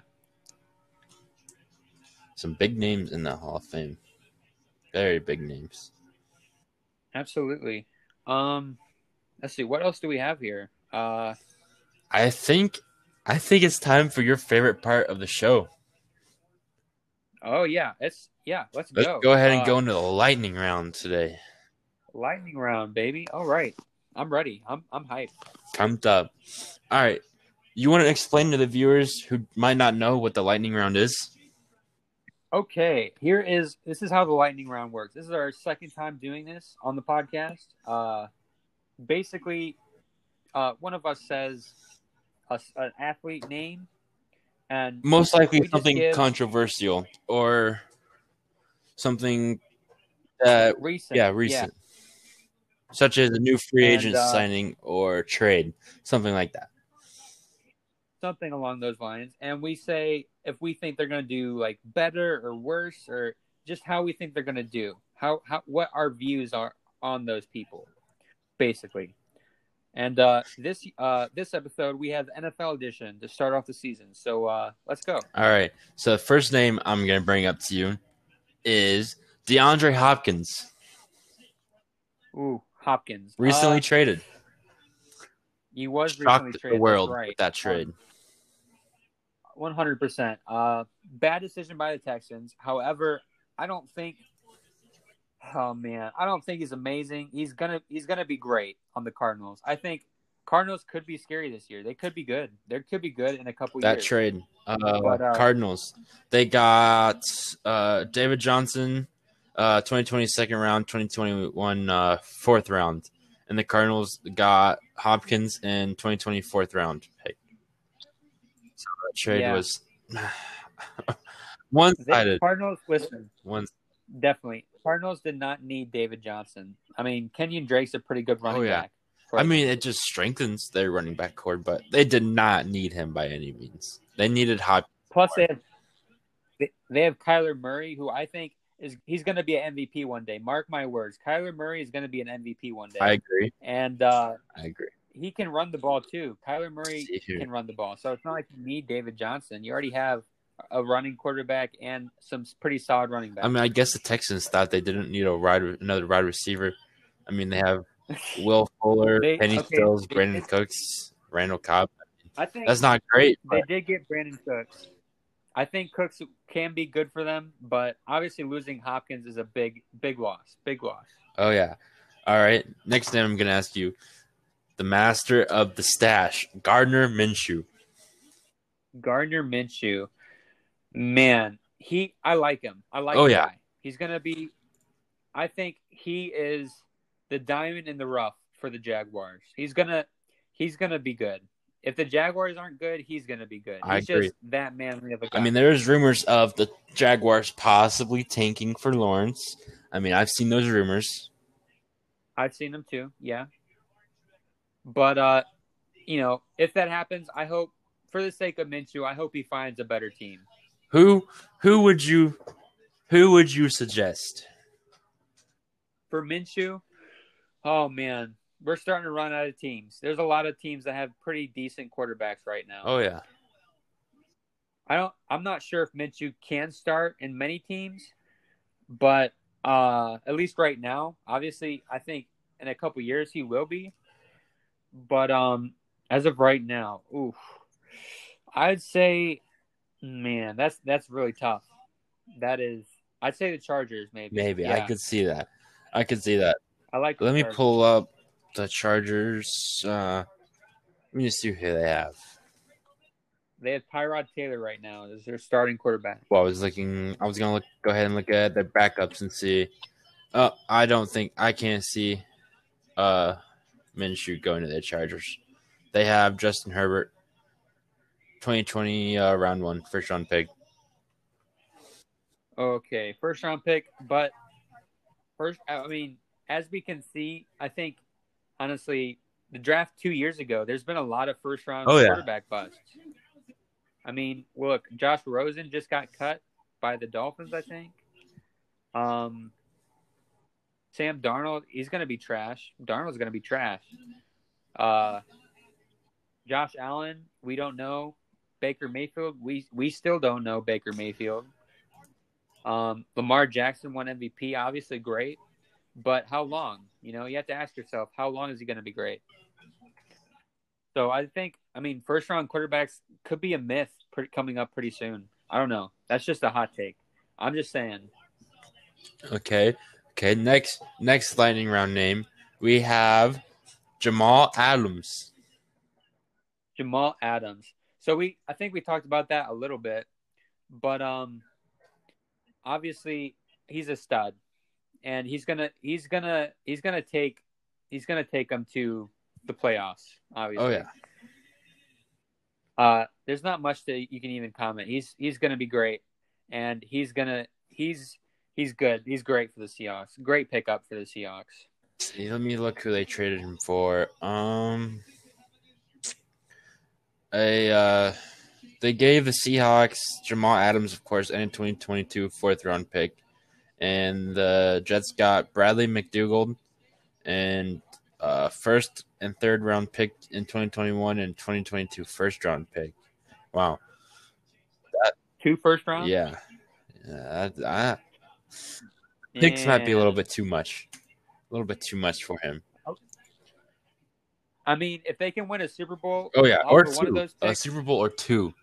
Speaker 2: Some big names in that Hall of Fame. Very big names.
Speaker 1: Absolutely. Um let's see, what else do we have here? Uh
Speaker 2: I think I think it's time for your favorite part of the show.
Speaker 1: oh yeah, it's yeah, let's,
Speaker 2: Let's
Speaker 1: go.
Speaker 2: go, ahead and
Speaker 1: Uh,
Speaker 2: go into the lightning round today.
Speaker 1: lightning round, baby. All right. I'm ready. I'm I'm hyped.
Speaker 2: Pumped up. All right. You want to explain to the viewers who might not know what the lightning round is?
Speaker 1: Okay, here is this is how the lightning round works. This is our second time doing this on the podcast. Uh, basically, uh, one of us says a, an athlete name, and
Speaker 2: Most likely something
Speaker 1: give-
Speaker 2: controversial or something that
Speaker 1: recent,
Speaker 2: yeah, recent. Such as a new free
Speaker 1: And,
Speaker 2: agent
Speaker 1: uh,
Speaker 2: signing or trade, something like that.
Speaker 1: something along those lines. And we say if we think they're going to do like better or worse, or just how we think they're going to do, how how what our views are on those people, basically. And uh, this uh, this episode we have NFL edition to start off the season. So uh, let's go.
Speaker 2: All right. So the first name I'm going to bring up to you is DeAndre Hopkins,
Speaker 1: Ooh, Hopkins
Speaker 2: recently
Speaker 1: Uh,
Speaker 2: traded.
Speaker 1: he was recently traded.
Speaker 2: the world
Speaker 1: right.
Speaker 2: with that trade.
Speaker 1: One hundred percent. Uh, bad decision by the Texans. However, I don't think. Oh man, I don't think he's amazing. He's gonna he's gonna be great on the Cardinals. I think Cardinals could be scary this year. They could be good. They could be good in a couple
Speaker 2: that
Speaker 1: years.
Speaker 2: That trade. Uh,
Speaker 1: But, uh,
Speaker 2: Cardinals. They got uh, David Johnson, uh, 2020 second round, 2021 uh, fourth round. And the Cardinals got Hopkins in 2020 fourth round pick. So that trade
Speaker 1: Yeah.
Speaker 2: was one sided.
Speaker 1: Cardinals, listen,
Speaker 2: One
Speaker 1: definitely. Cardinals did not need David Johnson. I mean, Kenyan Drake's a pretty good running
Speaker 2: Oh, yeah.
Speaker 1: back.
Speaker 2: I mean, it just strengthens their running back core, but they did not need him by any means. They needed Hopkins.
Speaker 1: Plus, they have they have Kyler Murray, who I think is he's going to be an MVP one day. Mark my words, Kyler Murray is going to be an MVP one day,
Speaker 2: I agree.
Speaker 1: and uh,
Speaker 2: I agree.
Speaker 1: he can run the ball too. Kyler Murray can run the ball, so it's not like you need David Johnson. You already have a running quarterback and some pretty solid running backs.
Speaker 2: I mean, I guess the Texans thought they didn't need a wide another wide receiver. I mean, they have Will Fuller,
Speaker 1: They-
Speaker 2: Kenny
Speaker 1: okay,
Speaker 2: Stills, Brandin
Speaker 1: did-
Speaker 2: Cooks, Randall Cobb.
Speaker 1: I think
Speaker 2: That's not great.
Speaker 1: they
Speaker 2: But
Speaker 1: did get Brandin Cooks. I think Cooks can be good for them, but obviously losing Hopkins is a big, big loss. Big loss.
Speaker 2: oh yeah. All right. Next name I'm gonna ask you, the master of the stash, Gardner Minshew.
Speaker 1: Gardner Minshew, man, he I like him. I like.
Speaker 2: Oh,
Speaker 1: the
Speaker 2: yeah.
Speaker 1: guy. he's gonna be. I think he is the diamond in the rough for the Jaguars. He's gonna he's gonna be good. If the Jaguars aren't good, he's gonna be good. He's
Speaker 2: I agree.
Speaker 1: just that manly of a guy.
Speaker 2: I mean, there's rumors of the Jaguars possibly tanking for Lawrence. I mean, I've seen those rumors.
Speaker 1: I've seen them too. Yeah, but uh, you know, if that happens, I hope for the sake of Minshew, I hope he finds a better team.
Speaker 2: Who who would you who would you suggest?
Speaker 1: For Minshew, oh man, we're starting to run out of teams. There's a lot of teams that have pretty decent quarterbacks right now.
Speaker 2: Oh yeah.
Speaker 1: I don't. I'm not sure if Minshew can start in many teams, but uh, at least right now, obviously, I think in a couple years he will be. But um, as of right now, oof, I'd say, man, that's that's really tough. That is, I'd say the Chargers maybe.
Speaker 2: Maybe
Speaker 1: Yeah.
Speaker 2: I could see that. I could see that.
Speaker 1: I like.
Speaker 2: Let me
Speaker 1: Chargers.
Speaker 2: pull up the Chargers. Uh, let me just see who they have.
Speaker 1: They have Tyrod Taylor right now as their starting quarterback.
Speaker 2: Well, I was looking. I was gonna look, go ahead and look at their backups and see. Uh, I don't think I can't see. Uh, Minshew going to the Chargers. They have Justin Herbert, 2020 uh, round one, first round pick.
Speaker 1: Okay, first round pick, but first, I mean, as we can see, I think honestly, the draft two years ago, there's been a lot of first round
Speaker 2: Oh, yeah.
Speaker 1: quarterback busts. I mean, look, Josh Rosen just got cut by the Dolphins, I think. Um, Sam Darnold, he's going to be trash. Darnold's going to be trash. Uh, Josh Allen, we don't know. Baker Mayfield, we we still don't know Baker Mayfield. Um, Lamar Jackson won MVP, obviously great, but how long? You know, you have to ask yourself, how long is he going to be great? So I think, I mean, first round quarterbacks could be a myth pre- coming up pretty soon. I don't know. That's just a hot take. I'm just saying.
Speaker 2: Okay. Okay. Next, next lightning round name we have Jamal Adams.
Speaker 1: Jamal Adams. So we I think we talked about that a little bit, but um obviously he's a stud and he's going to he's to he's to take he's to take them to the playoffs, obviously.
Speaker 2: Oh yeah.
Speaker 1: Uh there's not much that you can even comment. He's he's going to be great and he's to he's he's good. He's great for the Seahawks. Great pickup for the Seahawks.
Speaker 2: See, let me look who they traded him for. Um, a uh, they gave the Seahawks Jamal Adams, of course, and a 2022 fourth round pick, and the Jets got Bradley McDougald and uh, first and third round pick in 2021 and 2022 first round pick. Wow,
Speaker 1: Two first round?
Speaker 2: yeah, yeah, that, that picks might be a little bit too much, a little bit too much for him.
Speaker 1: I mean, if they can win a Super Bowl,
Speaker 2: Oh yeah, or
Speaker 1: of one of
Speaker 2: two,
Speaker 1: those
Speaker 2: a Super Bowl or two,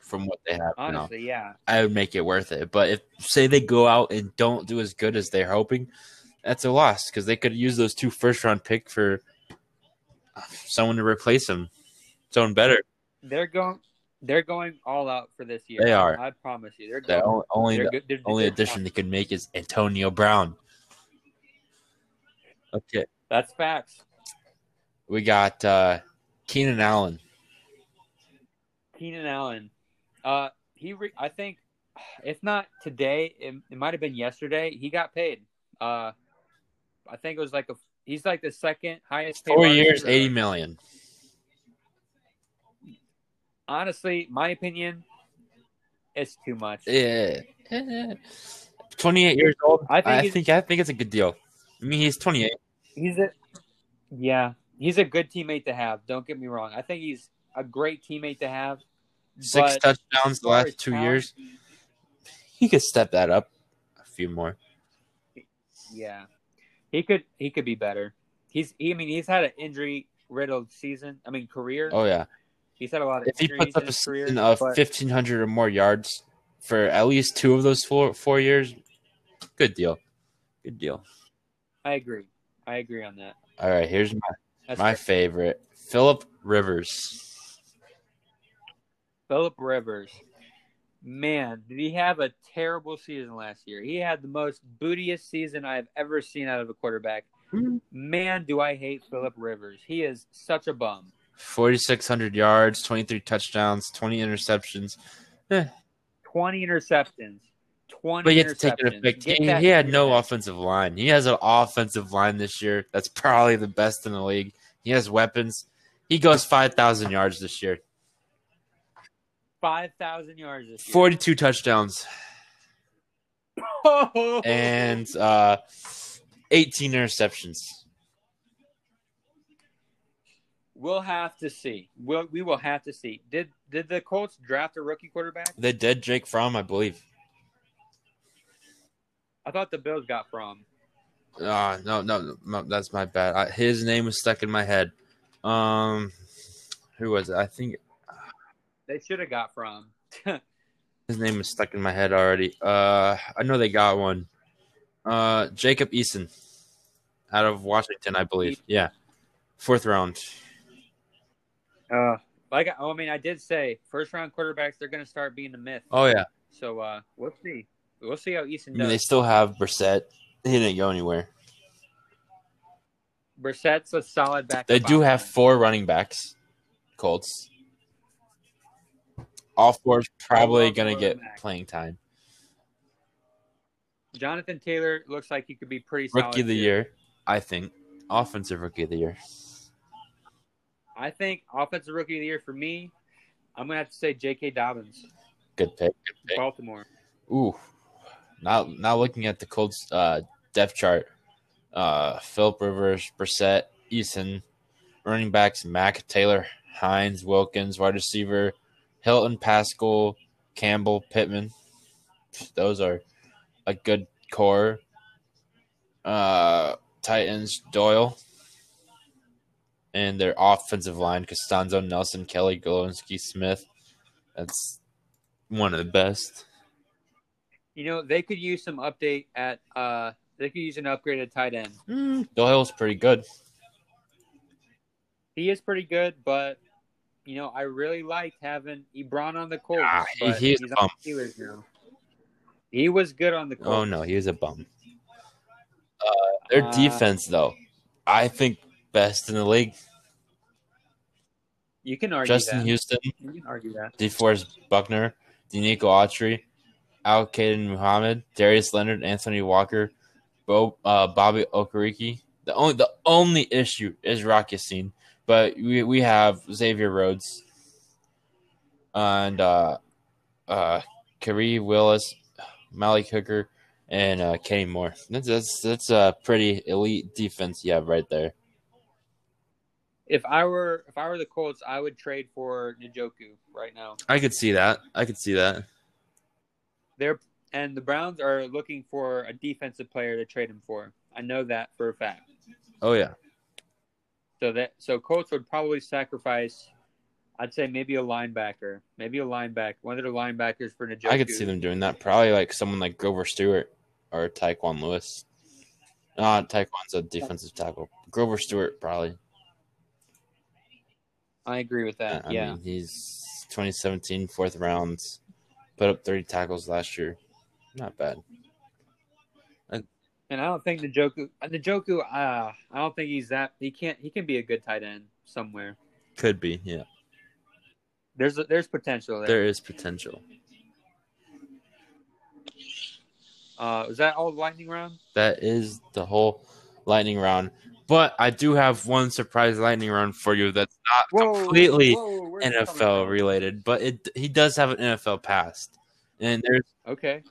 Speaker 2: from what they have now.
Speaker 1: honestly, yeah.
Speaker 2: I would make it worth it. But if say they go out and don't do as good as they're hoping, that's a loss because they could use those two first round pick for someone to replace them, someone better.
Speaker 1: They're going. They're going all out for this year.
Speaker 2: They are.
Speaker 1: I promise you. They're
Speaker 2: The
Speaker 1: going.
Speaker 2: only only,
Speaker 1: they're
Speaker 2: the
Speaker 1: good. They're,
Speaker 2: only
Speaker 1: they're-
Speaker 2: addition they could make is Antonio Brown. Okay,
Speaker 1: That's facts.
Speaker 2: We got uh, Keenan Allen.
Speaker 1: Keenan Allen. Uh, he. Re- I think, if not today, it, it might have been yesterday. He got paid. Uh, I think it was like a. He's like the second highest. paid
Speaker 2: Four years, eighty million.
Speaker 1: Honestly, my opinion, it's too much.
Speaker 2: Yeah, twenty-eight years old.
Speaker 1: I
Speaker 2: I
Speaker 1: think
Speaker 2: think I think, it's a good deal. I mean, he's twenty-eight.
Speaker 1: He's a. Yeah, he's a good teammate to have. Don't get me wrong. I think he's a great teammate to have.
Speaker 2: Six touchdowns the last two
Speaker 1: talent,
Speaker 2: years. He could step that up a few more.
Speaker 1: Yeah, he could. He could be better. He's. He, I mean, he's had an injury riddled season. I mean, career.
Speaker 2: Oh yeah,
Speaker 1: He's had a lot of
Speaker 2: if he puts up
Speaker 1: in
Speaker 2: a
Speaker 1: his career.
Speaker 2: of
Speaker 1: but
Speaker 2: fifteen hundred or more yards for at least two of those four four years, good deal. Good deal.
Speaker 1: I agree. I agree on that.
Speaker 2: All right, here's my
Speaker 1: That's
Speaker 2: my favorite, Philip Rivers.
Speaker 1: Philip Rivers. Man, did he have a terrible season last year? He had the most bootiest season I've ever seen out of a quarterback. Man, do I hate Philip Rivers. He is such a bum.
Speaker 2: Forty six hundred yards, twenty three touchdowns, twenty interceptions. Eh.
Speaker 1: 20 interceptions. 20
Speaker 2: But you have to take it effect. He had no offensive line. He has an offensive line this year. That's probably the best in the league. He has weapons. He goes five thousand yards this year,
Speaker 1: Five thousand yards this year.
Speaker 2: forty-two touchdowns, and uh, eighteen interceptions.
Speaker 1: we'll have to see. We'll, we will have to see. Did did the Colts draft a rookie quarterback?
Speaker 2: They did Jake Fromm, I believe.
Speaker 1: I thought the Bills got Fromm.
Speaker 2: Uh, no, no, no, that's my bad. I, his name was stuck in my head. Um, who was it? I think
Speaker 1: They should have got Fromm.
Speaker 2: his name was stuck in my head already. Uh, I know they got one. Uh, Jacob Eason, out of Washington, I believe. Yeah, fourth round.
Speaker 1: Uh, like I, oh, I mean, I did say first round quarterbacks they're going to start being a myth.
Speaker 2: Oh yeah,
Speaker 1: So uh, we'll see. We'll see how Eason
Speaker 2: I mean,
Speaker 1: does.
Speaker 2: they still have Brissett. He didn't go anywhere.
Speaker 1: Brissett's a solid back.
Speaker 2: They do have four running backs. Colts. All four probably gonna get
Speaker 1: quarterback.
Speaker 2: playing time.
Speaker 1: Jonathan Taylor looks like he could be pretty solid.
Speaker 2: Rookie of the
Speaker 1: too.
Speaker 2: year, I think. Offensive rookie of the year.
Speaker 1: I think offensive rookie of the year for me. I'm gonna have to say J.K. Dobbins,
Speaker 2: Good pick. Good pick.
Speaker 1: Baltimore.
Speaker 2: Ooh. Now now looking at the Colts uh depth chart. Uh Philip Rivers, Brissett, Eason, running backs, Mack, Taylor, Hines, Wilkins, wide receiver, Hilton, Pascal, Campbell, Pittman. Those are a good core. Uh Titans, Doyle. And their offensive line, Castonzo, Nelson, Kelly, Glowinski, Smith. That's one of the best.
Speaker 1: You know they could use some update at. uh They could use an upgraded tight end.
Speaker 2: Mm, Doyle's pretty good.
Speaker 1: He is pretty good, but you know I really liked having Ebron on the Colts.
Speaker 2: Ah, he- he's
Speaker 1: on the Steelers now. He was good on the Colts.
Speaker 2: Oh no, he was a bum. Uh, their
Speaker 1: Uh,
Speaker 2: defense, though, I think best in the league.
Speaker 1: You can argue
Speaker 2: Justin
Speaker 1: that.
Speaker 2: Houston,
Speaker 1: You can argue that.
Speaker 2: DeForest Buckner, Denico Autry, Al-Quadin Muhammad, Darius Leonard, Anthony Walker, Bo, uh, Bobby Okereke. The only the only issue is Rock Ya-Sin, but we we have Xavier Rhodes and uh, uh, Khari Willis, Malik Hooker, and uh, Kenny Moore. That's that's that's a pretty elite defense you have right there.
Speaker 1: If I were if I were the Colts, I would trade for Njoku right now.
Speaker 2: I could see that. I could see that.
Speaker 1: They're and the Browns are looking for a defensive player to trade him for. I know that for a fact.
Speaker 2: Oh yeah.
Speaker 1: So that so Colts would probably sacrifice. I'd say maybe a linebacker, maybe a linebacker, one of their linebackers for Njoku.
Speaker 2: I could see them doing that. Probably like someone like Grover Stewart or Tyquan Lewis. Uh, Tyquan's a defensive tackle. Grover Stewart probably.
Speaker 1: I agree with that.
Speaker 2: I
Speaker 1: yeah,
Speaker 2: mean, he's 2017 fourth rounds. Put up 30 tackles last year. Not bad.
Speaker 1: and I don't think the Njoku, Njoku, uh, I don't think he's that. He can't. He can be a good tight end somewhere.
Speaker 2: Could be, yeah.
Speaker 1: There's there's potential there.
Speaker 2: There is potential.
Speaker 1: Uh, is that all lightning round?
Speaker 2: That is the whole lightning round. But I do have one surprise lightning round for you that's not completely
Speaker 1: whoa, where's it coming
Speaker 2: NFL related, but it he does have an NFL past. And there's
Speaker 1: Okay.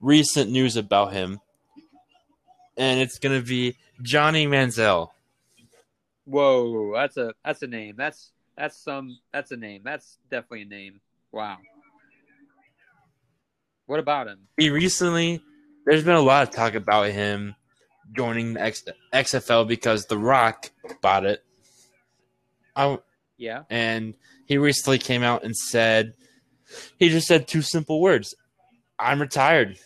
Speaker 2: recent news about him. And it's gonna be Johnny Manziel.
Speaker 1: Whoa, that's a that's a name. That's that's some that's a name. That's definitely a name. Wow. What about him?
Speaker 2: He recently there's been a lot of talk about him joining the X, XFL because The Rock bought it. I,
Speaker 1: Yeah.
Speaker 2: and he recently came out and said he just said two simple words i'm retired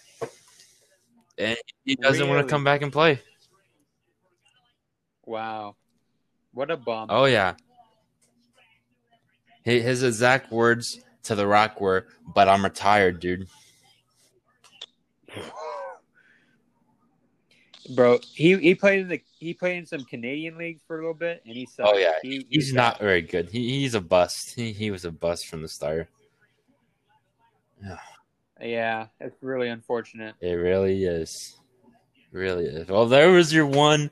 Speaker 2: and he doesn't want to come back and play
Speaker 1: Wow. What a bum.
Speaker 2: oh yeah Hi- his exact words to the rock were but i'm retired dude
Speaker 1: Bro, he he played in the he played in some Canadian leagues for a little bit and he sucked.
Speaker 2: oh yeah
Speaker 1: He- he
Speaker 2: he's
Speaker 1: sucked.
Speaker 2: not very good he, he's a bust he, he was a bust from the start
Speaker 1: Yeah, it's really unfortunate.
Speaker 2: it really is really is well there was your one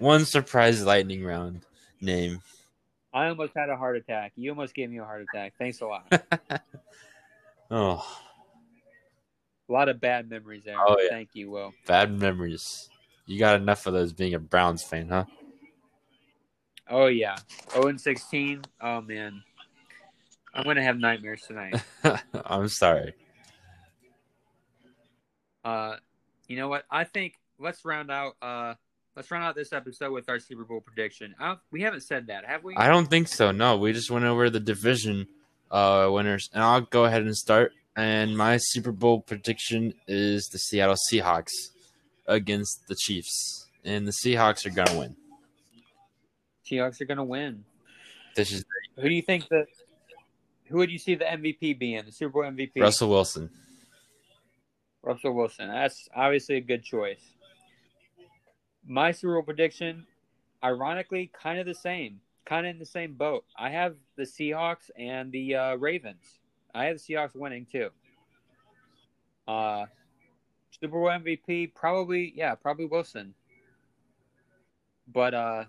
Speaker 2: one surprise lightning round name
Speaker 1: I almost had a heart attack. You almost gave me a heart attack. Thanks a lot.
Speaker 2: oh,
Speaker 1: a lot of bad memories there.
Speaker 2: Oh, yeah.
Speaker 1: Thank you, Will.
Speaker 2: bad memories. You got enough of those being a Browns fan, huh?
Speaker 1: Oh yeah. 0 and 16. Oh man. I'm gonna have nightmares tonight.
Speaker 2: I'm sorry.
Speaker 1: Uh, you know what? I think let's round out. Uh, let's round out this episode with our Super Bowl prediction. I we haven't said that, have we?
Speaker 2: I don't think so. No, we just went over the division uh, winners, and I'll go ahead and start. And my Super Bowl prediction is the Seattle Seahawks against the Chiefs, and the Seahawks are gonna win.
Speaker 1: Seahawks are gonna win.
Speaker 2: This is
Speaker 1: Who do you think the? Who would you see the MVP being? The Super Bowl MVP?
Speaker 2: Russell Wilson.
Speaker 1: Russell Wilson. That's obviously a good choice. My Super Bowl prediction, ironically, kind of the same. Kind of in the same boat. I have the Seahawks and the uh, Ravens. I have the Seahawks winning too. Uh, Super Bowl MVP, probably, yeah, probably Wilson. But uh,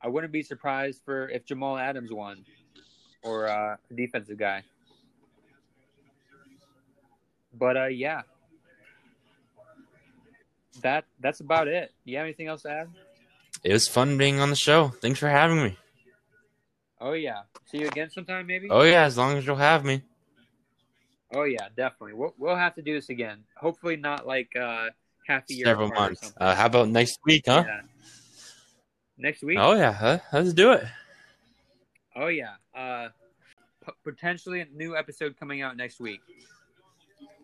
Speaker 1: I wouldn't be surprised for if Jamal Adams won or uh, a defensive guy. But uh, yeah, that that's about it. Do you have anything else to add?
Speaker 2: It was fun being on the show. Thanks for having me.
Speaker 1: Oh yeah, see you again sometime maybe.
Speaker 2: Oh yeah, as long as you'll have me.
Speaker 1: Oh yeah, definitely. We'll we'll have to do this again. Hopefully not like uh half a year.
Speaker 2: Several months. Uh, how about next week, huh?
Speaker 1: Yeah. Next week.
Speaker 2: Oh yeah, huh? let's do it.
Speaker 1: Oh yeah. Uh, p- potentially a new episode coming out next week.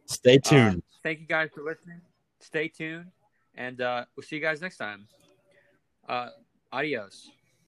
Speaker 2: Stay
Speaker 1: Uh,
Speaker 2: tuned.
Speaker 1: thank you guys for listening. Stay tuned, and uh, we'll see you guys next time. Uh, adios.